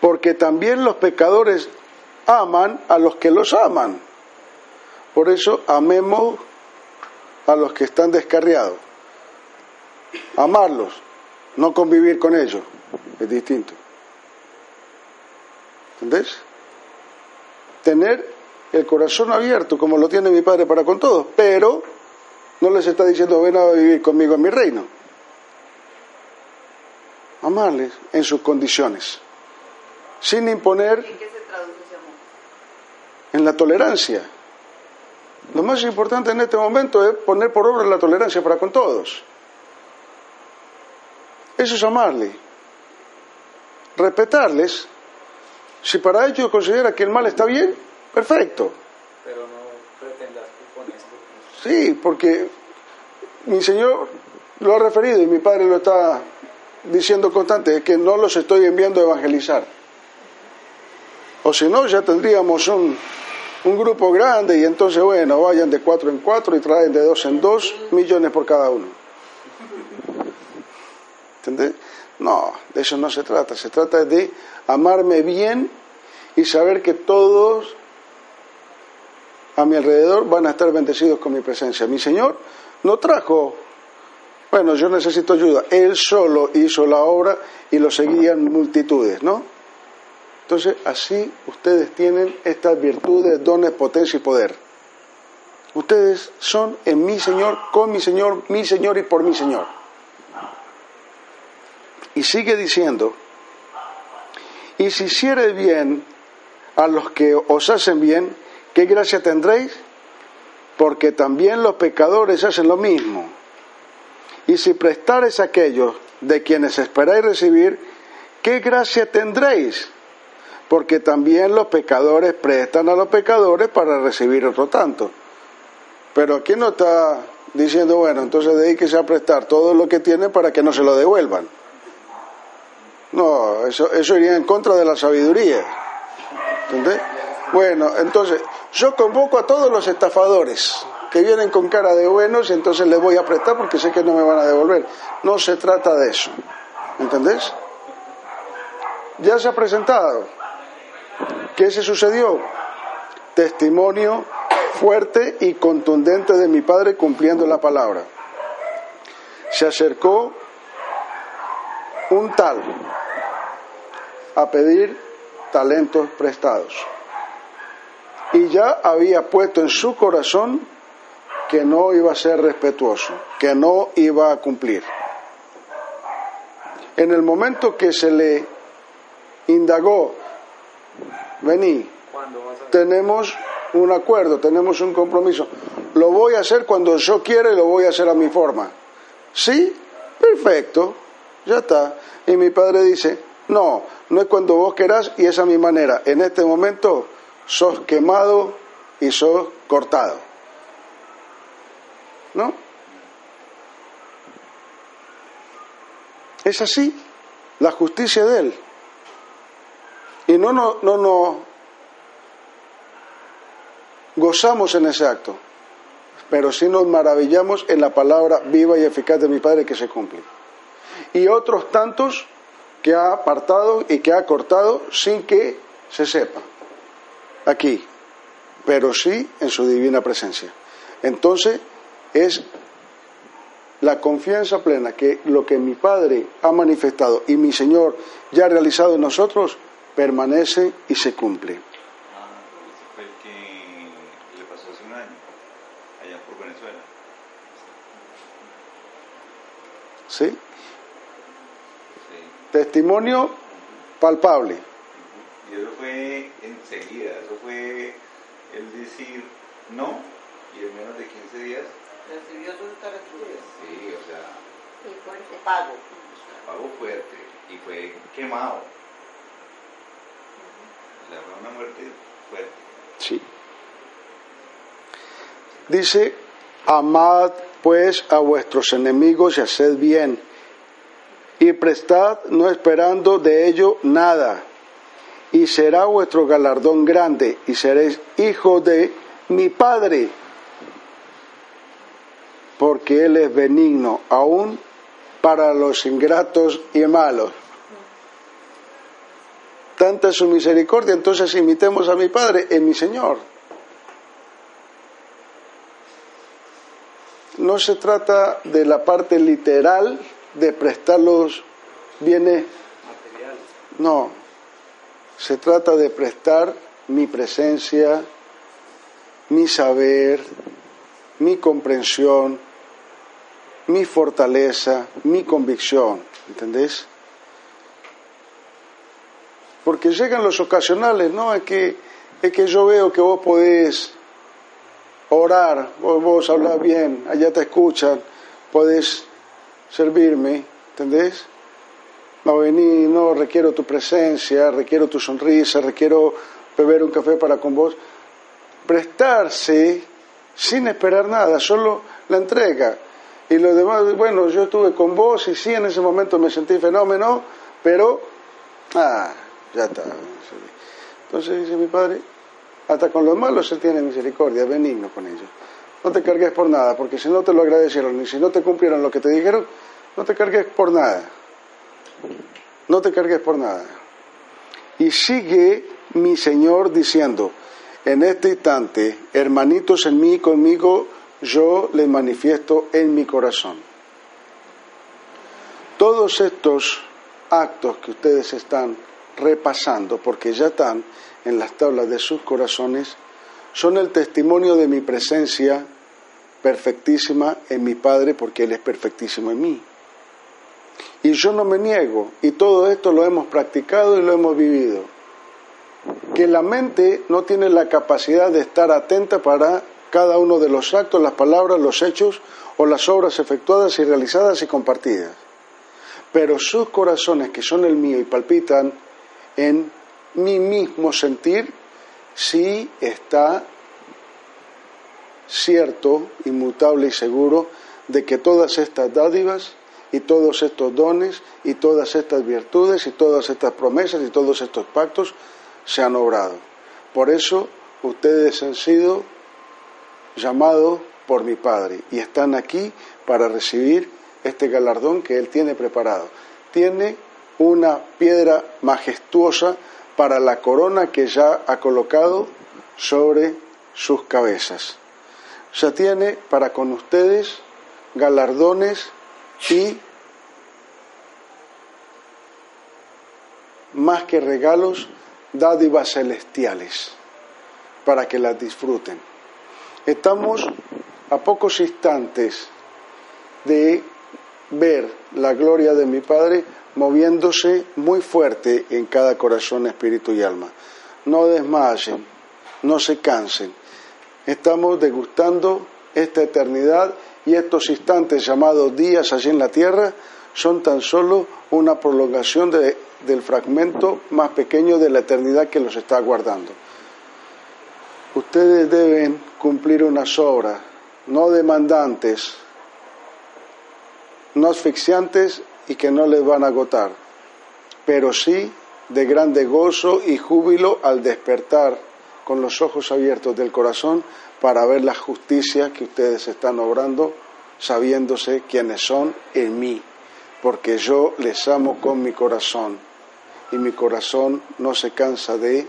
Porque también los pecadores aman a los que los aman. Por eso amemos a los que están descarriados. Amarlos, no convivir con ellos, es distinto. ¿Entendés? Tener el corazón abierto como lo tiene mi Padre para con todos, pero no les está diciendo ven a vivir conmigo en mi reino. Amarles en sus condiciones, sin imponer ¿En qué se traduce ese amor? en la tolerancia. Lo más importante en este momento es poner por obra la tolerancia para con todos. Eso es amarle. Respetarles. Si para ellos considera que el mal está bien, perfecto. Pero no pretendas que con esto. Sí, porque mi Señor lo ha referido y mi Padre lo está diciendo constante, es que no los estoy enviando a evangelizar. O si no, ya tendríamos un, un grupo grande y entonces, bueno, vayan de cuatro en cuatro y traen de dos en dos millones por cada uno. ¿Entendés? No, de eso no se trata. Se trata de amarme bien y saber que todos a mi alrededor van a estar bendecidos con mi presencia. Mi Señor no trajo, bueno, yo necesito ayuda. Él solo hizo la obra y lo seguían multitudes, ¿no? Entonces, así ustedes tienen estas virtudes, dones, potencia y poder. Ustedes son en mi Señor, con mi Señor, mi Señor y por mi Señor. Y sigue diciendo, y si hiciere bien a los que os hacen bien, ¿qué gracia tendréis? Porque también los pecadores hacen lo mismo. Y si prestares a aquellos de quienes esperáis recibir, ¿qué gracia tendréis? Porque también los pecadores prestan a los pecadores para recibir otro tanto. Pero aquí no está diciendo, bueno, entonces dedíquese a prestar todo lo que tiene para que no se lo devuelvan. No, eso, eso iría en contra de la sabiduría. ¿Entendés? Bueno, entonces, yo convoco a todos los estafadores que vienen con cara de buenos y entonces les voy a prestar porque sé que no me van a devolver. No se trata de eso. ¿Entendés? Ya se ha presentado. ¿Qué se sucedió? Testimonio fuerte y contundente de mi padre cumpliendo la palabra. Se acercó un tal a pedir talentos prestados. Y ya había puesto en su corazón que no iba a ser respetuoso, que no iba a cumplir. En el momento que se le indagó, vení, tenemos un acuerdo, tenemos un compromiso. Lo voy a hacer cuando yo quiera y lo voy a hacer a mi forma. ¿Sí? Perfecto, ya está. Y mi padre dice, no, no es cuando vos querás y es a mi manera. En este momento sos quemado y sos cortado. ¿No? Es así, la justicia de Él. Y no, no, no, no gozamos en ese acto, pero sí nos maravillamos en la palabra viva y eficaz de mi Padre que se cumple. Y otros tantos que ha apartado y que ha cortado sin que se sepa aquí, pero sí en su divina presencia. Entonces es la confianza plena que lo que mi Padre ha manifestado y mi Señor ya ha realizado en nosotros permanece y se cumple. Ah, ese fue el que le pasó hace un año, allá por Venezuela. ¿Sí? Sí. Testimonio palpable. Y eso fue enseguida, eso fue el decir no, y en menos de 15 días, Recibió sus retribución. sí, o sea, Y fuerte. Pago. pagó fuerte y fue quemado. Sí. Dice, amad pues a vuestros enemigos y haced bien, y prestad no esperando de ello nada, y será vuestro galardón grande, y seréis hijos de mi Padre, porque Él es benigno aún para los ingratos y malos. Tanta es su misericordia, entonces imitemos a mi Padre en mi Señor. No se trata de la parte literal de prestar los bienes, materiales. no, se trata de prestar mi presencia, mi saber, mi comprensión, mi fortaleza, mi convicción, ¿entendés? Porque llegan los ocasionales, ¿no? Es que, es que yo veo que vos podés orar, vos, vos bien, allá te escuchan, podés servirme, ¿entendés? No vení, no requiero tu presencia, requiero tu sonrisa, requiero beber un café para con vos. Prestarse sin esperar nada, solo la entrega. Y lo demás, bueno, yo estuve con vos y sí, en ese momento me sentí fenómeno, pero, ah, ya está. Entonces dice mi padre, hasta con los malos Él tiene misericordia, benigno con ellos. No te cargues por nada, porque si no te lo agradecieron y si no te cumplieron lo que te dijeron, no te cargues por nada. No te cargues por nada. Y sigue mi Señor diciendo, en este instante, hermanitos en mí, conmigo, yo les manifiesto en mi corazón. Todos estos actos que ustedes están repasando, porque ya están en las tablas de sus corazones, son el testimonio de mi presencia perfectísima en mi Padre, porque Él es perfectísimo en mí. Y yo no me niego, y todo esto lo hemos practicado y lo hemos vivido. Que la mente no tiene la capacidad de estar atenta para cada uno de los actos, las palabras, los hechos o las obras efectuadas y realizadas y compartidas. Pero sus corazones, que son el mío y palpitan en mi mismo sentir, sí está cierto, inmutable y seguro de que todas estas dádivas y todos estos dones y todas estas virtudes y todas estas promesas y todos estos pactos se han obrado. Por eso ustedes han sido llamados por mi Padre y están aquí para recibir este galardón que Él tiene preparado. Tiene una piedra majestuosa para la corona que ya ha colocado sobre sus cabezas. Sea, tiene para con ustedes galardones y más que regalos, dádivas celestiales para que las disfruten. Estamos a pocos instantes de ver la gloria de mi Padre moviéndose muy fuerte en cada corazón, espíritu y alma. No desmayen, no se cansen. Estamos degustando esta eternidad y estos instantes llamados días allí en la tierra son tan solo una prolongación del fragmento más pequeño de la eternidad que los está guardando. Ustedes deben cumplir unas obras no demandantes, no asfixiantes y que no les van a agotar, pero sí de grande gozo y júbilo al despertar con los ojos abiertos del corazón para ver la justicia que ustedes están obrando, sabiéndose quiénes son en mí, porque yo les amo con mi corazón y mi corazón no se cansa de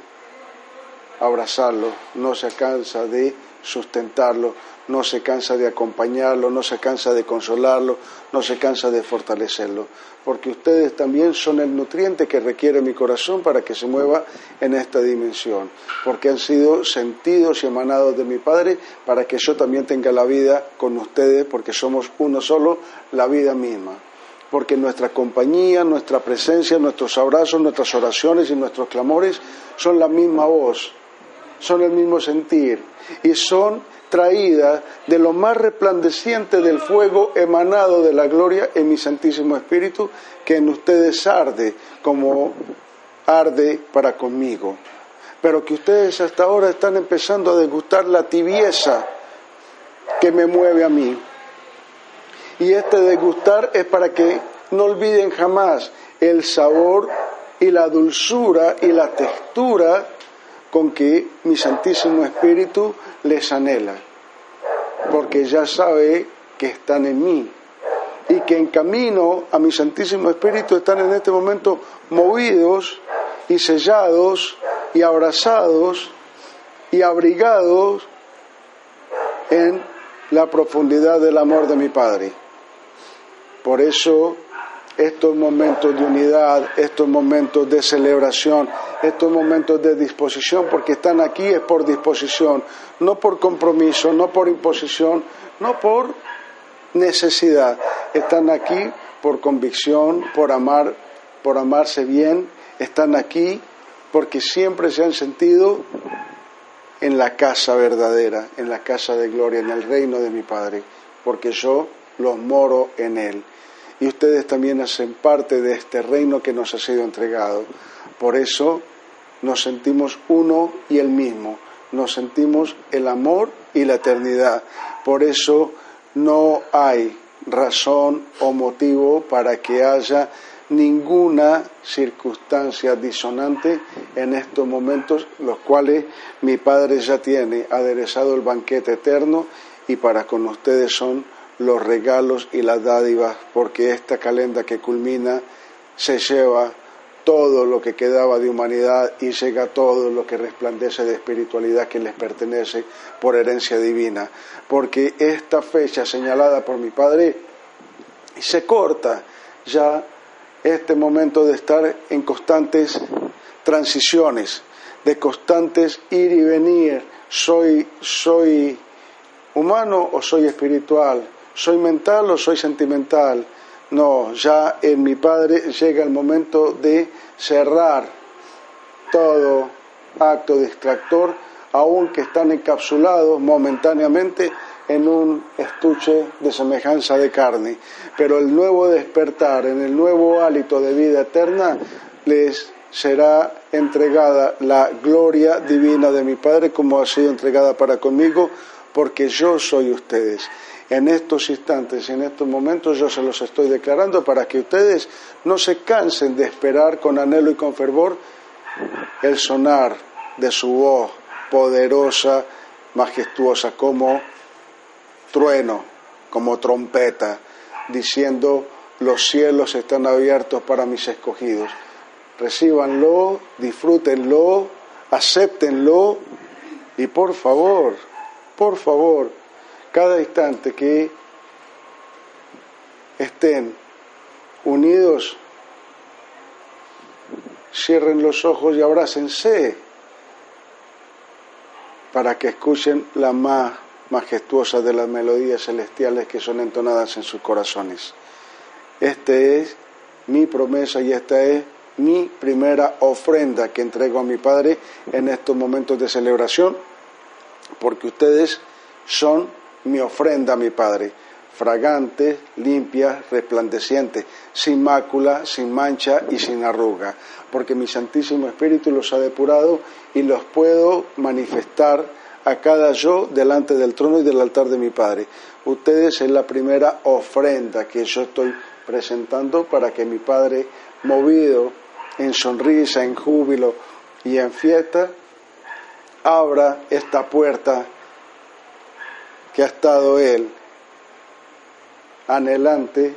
abrazarlo, no se cansa de sustentarlo, no se cansa de acompañarlo, no se cansa de consolarlo, no se cansa de fortalecerlo, porque ustedes también son el nutriente que requiere mi corazón para que se mueva en esta dimensión, porque han sido sentidos y emanados de mi Padre para que yo también tenga la vida con ustedes, porque somos uno solo, la vida misma. Porque nuestra compañía, nuestra presencia, nuestros abrazos, nuestras oraciones y nuestros clamores son la misma voz, son el mismo sentir y son traídas de lo más resplandeciente del fuego emanado de la gloria en mi Santísimo Espíritu, que en ustedes arde como arde para conmigo. Pero que ustedes hasta ahora están empezando a degustar la tibieza que me mueve a mí. Y este degustar es para que no olviden jamás el sabor y la dulzura y la textura con que mi Santísimo Espíritu les anhela, porque ya sabe que están en mí y que en camino a mi Santísimo Espíritu están en este momento movidos y sellados y abrazados y abrigados en la profundidad del amor de mi Padre. Por eso estos momentos de unidad, estos momentos de celebración, estos momentos de disposición, porque están aquí es por disposición, no por compromiso, no por imposición, no por necesidad. Están aquí por convicción, por amar, por amarse bien, están aquí porque siempre se han sentido en la casa verdadera, en la casa de gloria, en el reino de mi Padre, porque yo los moro en él y ustedes también hacen parte de este reino que nos ha sido entregado. Por eso nos sentimos uno y el mismo, nos sentimos el amor y la eternidad. Por eso no hay razón o motivo para que haya ninguna circunstancia disonante en estos momentos, los cuales mi Padre ya tiene aderezado el banquete eterno y para con ustedes son los regalos y las dádivas, porque esta calenda que culmina se lleva todo lo que quedaba de humanidad y llega todo lo que resplandece de espiritualidad que les pertenece por herencia divina. Porque esta fecha señalada por mi Padre se corta ya este momento de estar en constantes transiciones, de constantes ir y venir. Soy, soy humano o soy espiritual, soy mental o soy sentimental, No, ya en mi Padre llega el momento de cerrar todo acto distractor, aunque están encapsulados momentáneamente en un estuche de semejanza de carne. Pero el nuevo despertar, en el nuevo hálito de vida eterna, les será entregada la gloria divina de mi Padre como ha sido entregada para conmigo, porque yo soy ustedes. En estos instantes y en estos momentos yo se los estoy declarando para que ustedes no se cansen de esperar con anhelo y con fervor el sonar de su voz poderosa, majestuosa, como trueno, como trompeta, diciendo, los cielos están abiertos para mis escogidos. Recíbanlo, disfrútenlo, acéptenlo y por favor, por favor, cada instante que estén unidos, cierren los ojos y abrácense para que escuchen la más majestuosa de las melodías celestiales que son entonadas en sus corazones. Esta es mi promesa y esta es mi primera ofrenda que entrego a mi Padre en estos momentos de celebración, porque ustedes son mi ofrenda a mi Padre, fragante, limpia, resplandeciente, sin mácula, sin mancha y sin arruga, porque mi Santísimo Espíritu los ha depurado y los puedo manifestar a cada yo delante del trono y del altar de mi Padre. Ustedes es la primera ofrenda que yo estoy presentando para que mi Padre, movido en sonrisa, en júbilo y en fiesta, abra esta puerta que ha estado Él anhelante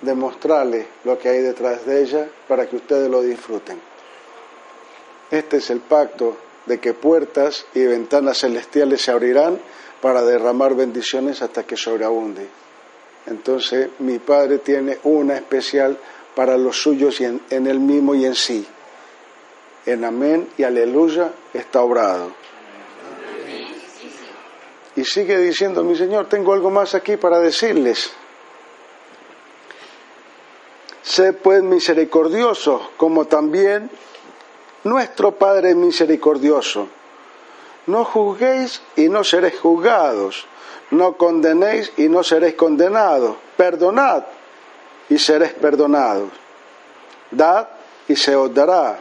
de mostrarle lo que hay detrás de ella para que ustedes lo disfruten. Este es el pacto de que puertas y ventanas celestiales se abrirán para derramar bendiciones hasta que sobreabunde. Entonces mi Padre tiene una especial para los suyos y en, en él mismo y en sí. En amén y aleluya está obrado. Y sigue diciendo, mi Señor, tengo algo más aquí para decirles. Sé pues misericordioso, como también nuestro Padre es misericordioso. No juzguéis y no seréis juzgados. No condenéis y no seréis condenados. Perdonad y seréis perdonados. Dad y se os dará.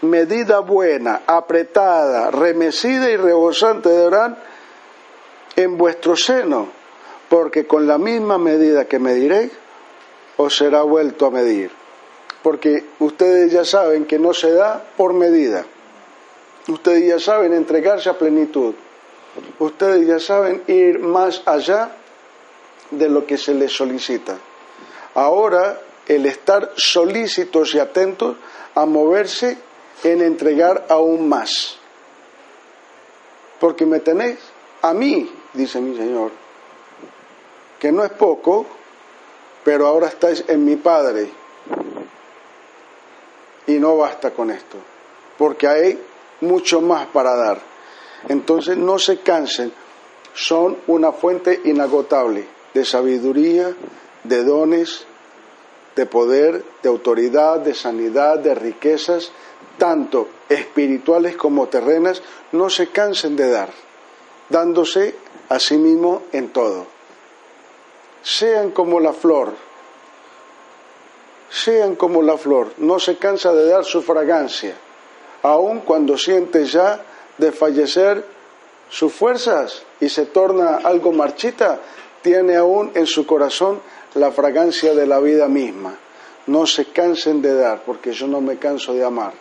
Medida buena, apretada, remecida y rebosante darán en vuestro seno, porque con la misma medida que mediréis, os será vuelto a medir. Porque ustedes ya saben que no se da por medida. Ustedes ya saben entregarse a plenitud. Ustedes ya saben ir más allá de lo que se les solicita. Ahora el estar solícitos y atentos a moverse en entregar aún más. Porque me tenéis a mí, dice mi Señor, que no es poco, pero ahora estáis en mi Padre. Y no basta con esto, porque hay mucho más para dar. Entonces no se cansen, son una fuente inagotable de sabiduría, de dones, de poder, de autoridad, de sanidad, de riquezas, tanto espirituales como terrenas, no se cansen de dar, dándose a sí mismo en todo. Sean como la flor, sean como la flor, no se cansa de dar su fragancia, aun cuando siente ya de fallecer sus fuerzas y se torna algo marchita, tiene aún en su corazón la fragancia de la vida misma. No se cansen de dar, porque yo no me canso de amar.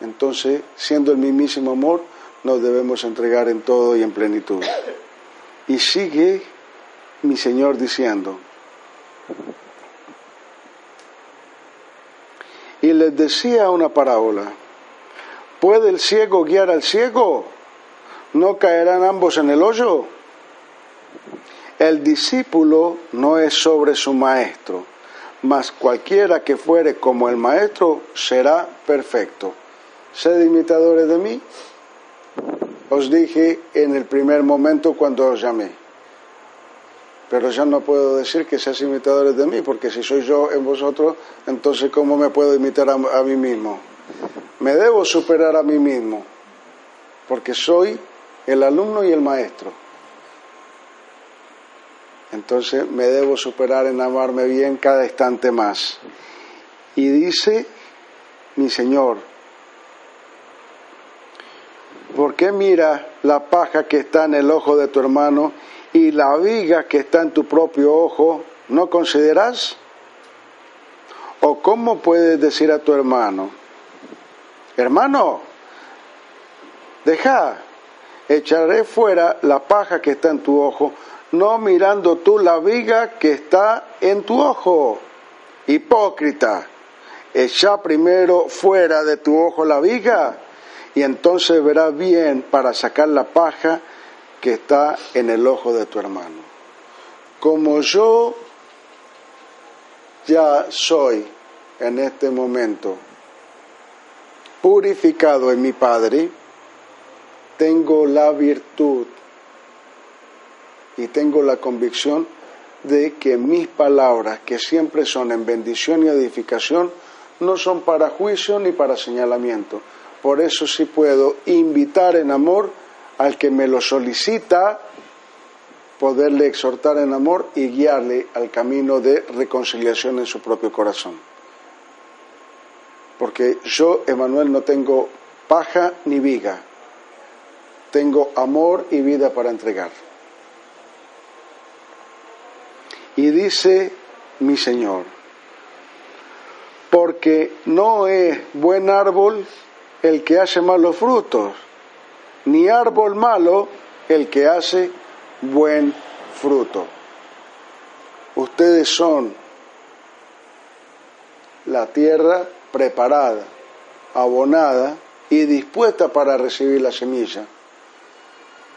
Entonces, siendo el mismísimo amor, nos debemos entregar en todo y en plenitud. Y sigue mi Señor diciendo, y les decía una parábola, ¿puede el ciego guiar al ciego? ¿No caerán ambos en el hoyo? El discípulo no es sobre su maestro, mas cualquiera que fuere como el maestro será perfecto. Sed imitadores de mí. Os dije en el primer momento cuando os llamé. Pero ya no puedo decir que seas imitadores de mí, porque si soy yo en vosotros, entonces ¿cómo me puedo imitar a, a mí mismo? Me debo superar a mí mismo, porque soy el alumno y el maestro. Entonces me debo superar en amarme bien cada instante más. Y dice mi Señor, ¿por qué mira la paja que está en el ojo de tu hermano y la viga que está en tu propio ojo? ¿No consideras? ¿O cómo puedes decir a tu hermano, hermano, deja, echaré fuera la paja que está en tu ojo, no mirando tú la viga que está en tu ojo? Hipócrita, echa primero fuera de tu ojo la viga y entonces verás bien para sacar la paja que está en el ojo de tu hermano. Como yo ya soy en este momento purificado en mi Padre, tengo la virtud y tengo la convicción de que mis palabras, que siempre son en bendición y edificación, no son para juicio ni para señalamiento. Por eso sí puedo invitar en amor al que me lo solicita, poderle exhortar en amor y guiarle al camino de reconciliación en su propio corazón. Porque yo, Emanuel, no tengo paja ni viga, tengo amor y vida para entregar. Y dice mi Señor, porque no es buen árbol el que hace malos frutos, ni árbol malo el que hace buen fruto. Ustedes son la tierra preparada, abonada y dispuesta para recibir la semilla,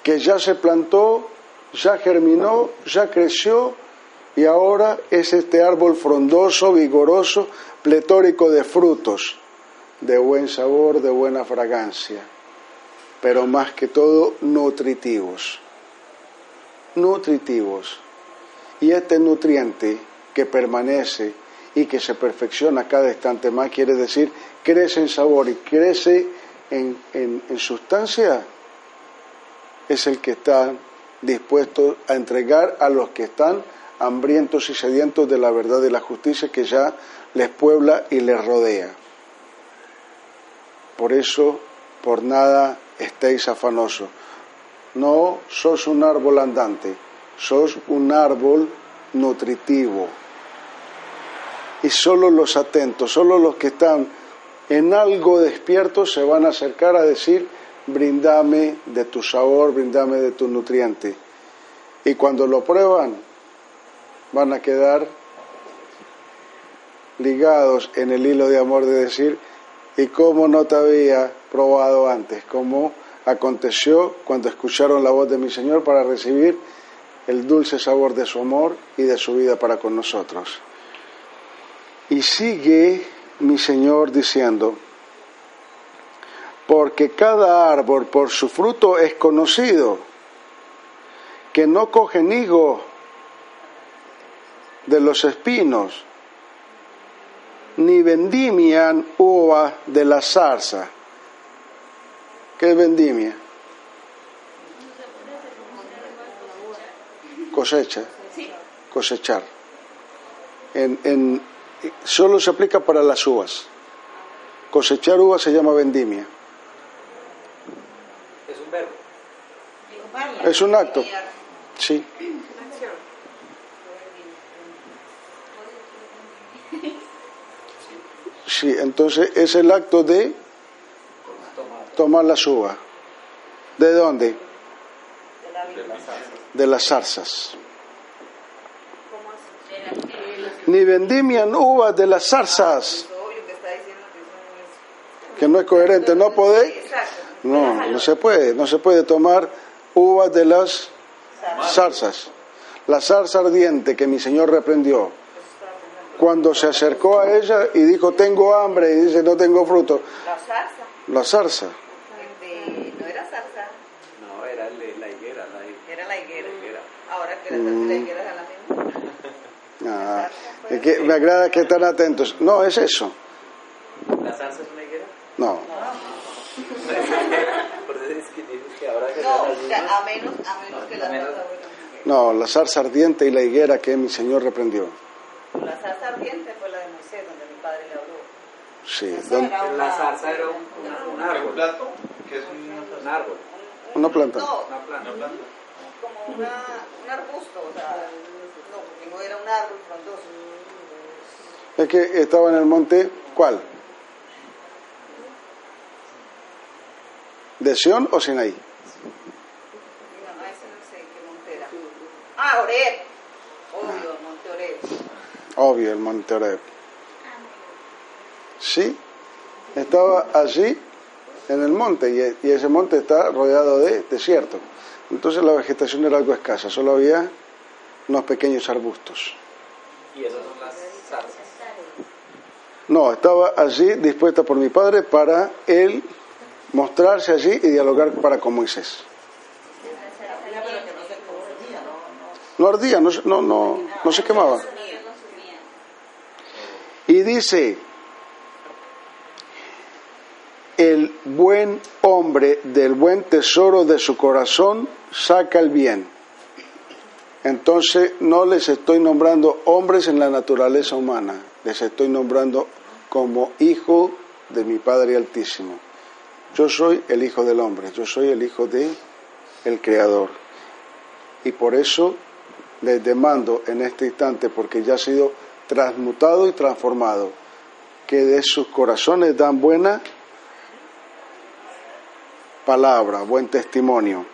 que ya se plantó, ya germinó, ya creció y ahora es este árbol frondoso, vigoroso, pletórico de frutos, de buen sabor, de buena fragancia, pero más que todo nutritivos. Nutritivos. Y este nutriente que permanece y que se perfecciona cada instante más, quiere decir, crece en sabor y crece en, en, en sustancia, es el que está dispuesto a entregar a los que están hambrientos y sedientos de la verdad y la justicia que ya les puebla y les rodea. Por eso, por nada estéis afanosos. No sos un árbol andante, sos un árbol nutritivo. Y solo los atentos, solo los que están en algo despiertos se van a acercar a decir, brindame de tu sabor, brindame de tu nutriente. Y cuando lo prueban, van a quedar ligados en el hilo de amor de decir, y cómo no te había probado antes, cómo aconteció cuando escucharon la voz de mi Señor para recibir el dulce sabor de su amor y de su vida para con nosotros. Y sigue mi Señor diciendo, porque cada árbol por su fruto es conocido, que no cogen higo de los espinos, ni vendimian uva de la zarza. ¿Qué es vendimia? Cosecha, cosechar. En, en, solo se aplica para las uvas. Cosechar uvas se llama vendimia. Es un verbo. Es un acto. Sí. Sí, entonces es el acto de tomar las uvas. ¿De dónde? De las zarzas. Ni vendimian uvas de las zarzas. Que no es coherente, no puede. No, no se puede, no se puede tomar uvas de las zarzas. La zarza ardiente que mi Señor reprendió cuando se acercó a ella y dijo tengo hambre y dice no tengo fruto. La zarza. La zarza. Este, no era zarza. No, era la higuera, la higuera. Era la higuera. La higuera. Ahora que la zarza la higuera es la misma. Ah, es que me agrada que están atentos. No, es eso. ¿La zarza es una higuera? No. No, la zarza ardiente y la higuera que mi Señor reprendió. La zarza ardiente fue la de Moisés, donde mi padre le habló. Sí. Don- La una- zarza era un, una- un Un árbol. plato, que es un, Un árbol. Una planta. No, Una planta. una planta. como una, un arbusto, o sea, no, porque no era un árbol frondoso. Es que estaba en el monte, ¿cuál? ¿De Sión o Sinaí? No, no, ese no sé qué monte era. Ah, Oreb. Obvio, monte Oreb. Obvio, el monte Oreb. Sí, estaba allí en el monte y, ese monte está rodeado de desierto. Entonces la vegetación era algo escasa, solo había unos pequeños arbustos. Y esas son las zarzas. No, estaba allí dispuesta por mi padre para él mostrarse allí y dialogar para con Moisés. No ardía, no, se- no, no, no se quemaba. Y dice, el buen hombre del buen tesoro de su corazón saca el bien. Entonces no les estoy nombrando hombres en la naturaleza humana, les estoy nombrando como hijo de mi Padre Altísimo. Yo soy el hijo del hombre, yo soy el hijo de el Creador. Y por eso les demando en este instante, porque ya ha sido transmutado y transformado, que de sus corazones dan buena palabra, buen testimonio.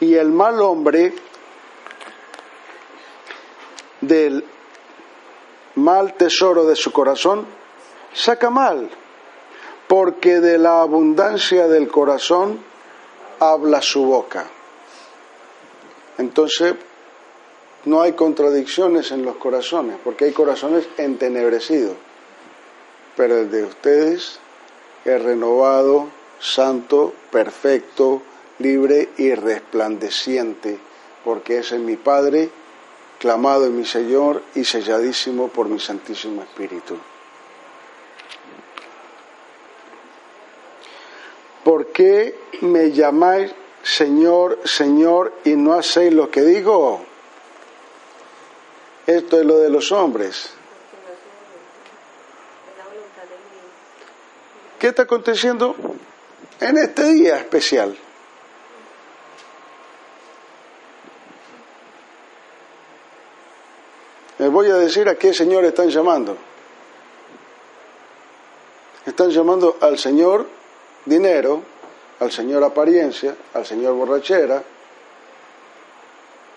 Y el mal hombre del mal tesoro de su corazón saca mal, porque de la abundancia del corazón habla su boca. Entonces, no hay contradicciones en los corazones, porque hay corazones entenebrecidos, pero el de ustedes es renovado, santo, perfecto, libre y resplandeciente, porque es mi Padre, clamado en mi Señor y selladísimo por mi Santísimo Espíritu. ¿Por qué me llamáis Señor, Señor y no hacéis lo que digo? Esto es lo de los hombres. ¿Qué está aconteciendo en este día especial? Les voy a decir a qué Señor están llamando. Están llamando al Señor dinero, al Señor apariencia, al Señor borrachera,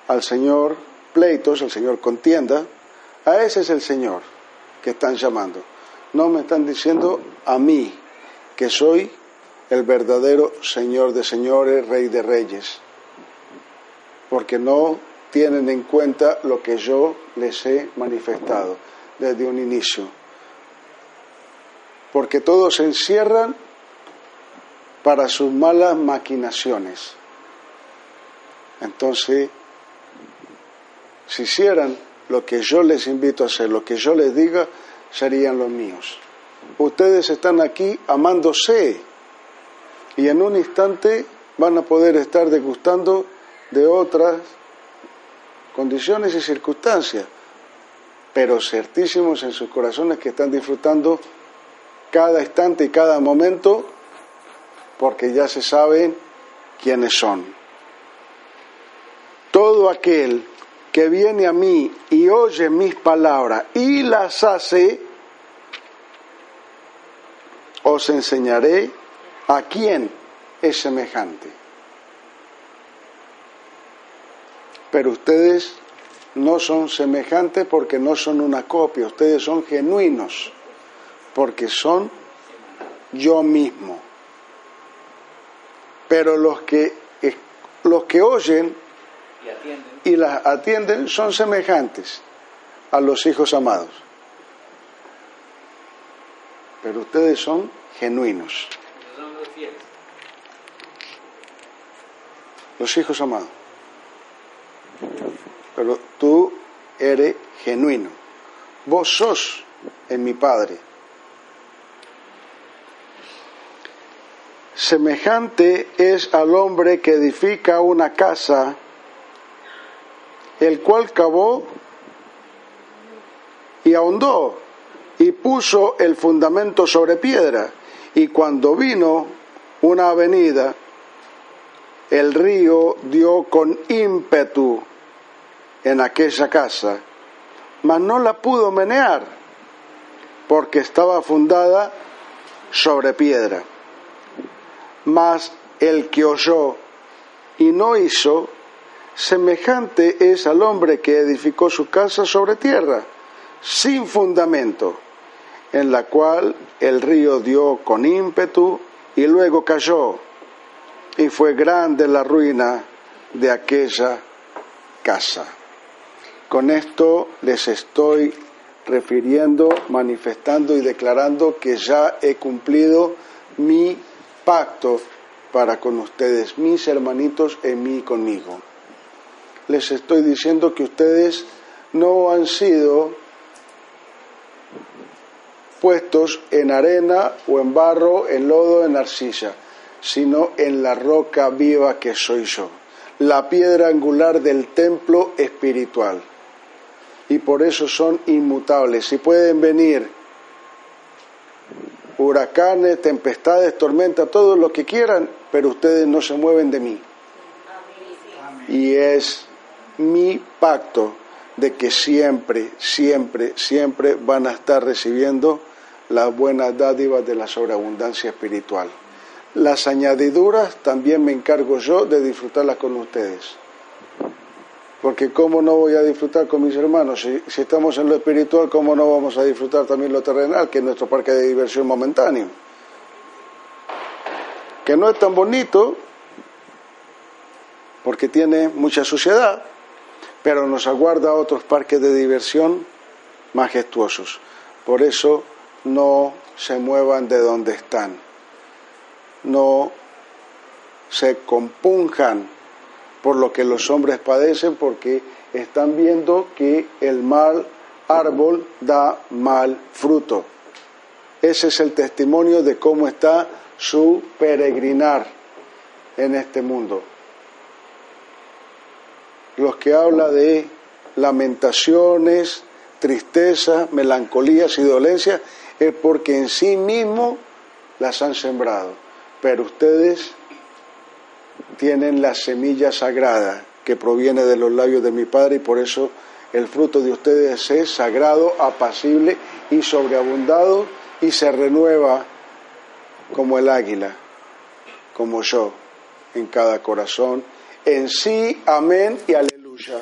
al Señor pleitos, al Señor contienda. A ese es el Señor que están llamando. No me están diciendo a mí, que soy el verdadero Señor de señores, Rey de reyes, porque no tienen en cuenta lo que yo les he manifestado desde un inicio. Porque todos se encierran para sus malas maquinaciones. Entonces, si hicieran lo que yo les invito a hacer, lo que yo les diga, serían los míos. Ustedes están aquí amándose y en un instante van a poder estar degustando de otras condiciones y circunstancias, pero certísimos en sus corazones que están disfrutando cada instante y cada momento porque ya se saben quiénes son. Todo aquel que viene a mí y oye mis palabras y las hace, os enseñaré a quién es semejante. Pero ustedes no son semejantes porque no son una copia, ustedes son genuinos porque son yo mismo. Pero los que, los que oyen Y atienden. y las atienden son semejantes a los hijos amados. Pero ustedes son genuinos. Esos son los fieles. los hijos amados. Pero tú eres genuino. Vos sos en mi Padre. Semejante es al hombre que edifica una casa, el cual cavó y ahondó y puso el fundamento sobre piedra. Y cuando vino una avenida, el río dio con ímpetu en aquella casa, mas no la pudo menear, porque estaba fundada sobre piedra. Mas el que oyó y no hizo, semejante es al hombre que edificó su casa sobre tierra, sin fundamento, en la cual el río dio con ímpetu y luego cayó, y fue grande la ruina de aquella casa. Con esto les estoy refiriendo, manifestando y declarando que ya he cumplido mi pacto para con ustedes, mis hermanitos en mí conmigo. Les estoy diciendo que ustedes no han sido puestos en arena o en barro, en lodo, en arcilla, sino en la roca viva que soy yo, la piedra angular del templo espiritual. Y por eso son inmutables. Si pueden venir huracanes, tempestades, tormentas, todo lo que quieran, pero ustedes no se mueven de mí. Y es mi pacto de que siempre, siempre, siempre van a estar recibiendo las buenas dádivas de la sobreabundancia espiritual. Las añadiduras también me encargo yo de disfrutarlas con ustedes. Porque ¿cómo no voy a disfrutar con mis hermanos? Si, si, estamos en lo espiritual, ¿cómo no vamos a disfrutar también lo terrenal, que es nuestro parque de diversión momentáneo? Que no es tan bonito, porque tiene mucha suciedad, pero nos aguarda otros parques de diversión majestuosos. Por eso no se muevan de donde están, no se compunjan por lo que los hombres padecen, porque están viendo que el mal árbol da mal fruto. Ese es el testimonio de cómo está su peregrinar en este mundo. Los que habla de lamentaciones, tristeza, melancolías y dolencias, es porque en sí mismo las han sembrado. Pero ustedes tienen la semilla sagrada que proviene de los labios de mi Padre y por eso el fruto de ustedes es sagrado, apacible y sobreabundado y se renueva como el águila, como yo, en cada corazón. En sí, amén y aleluya.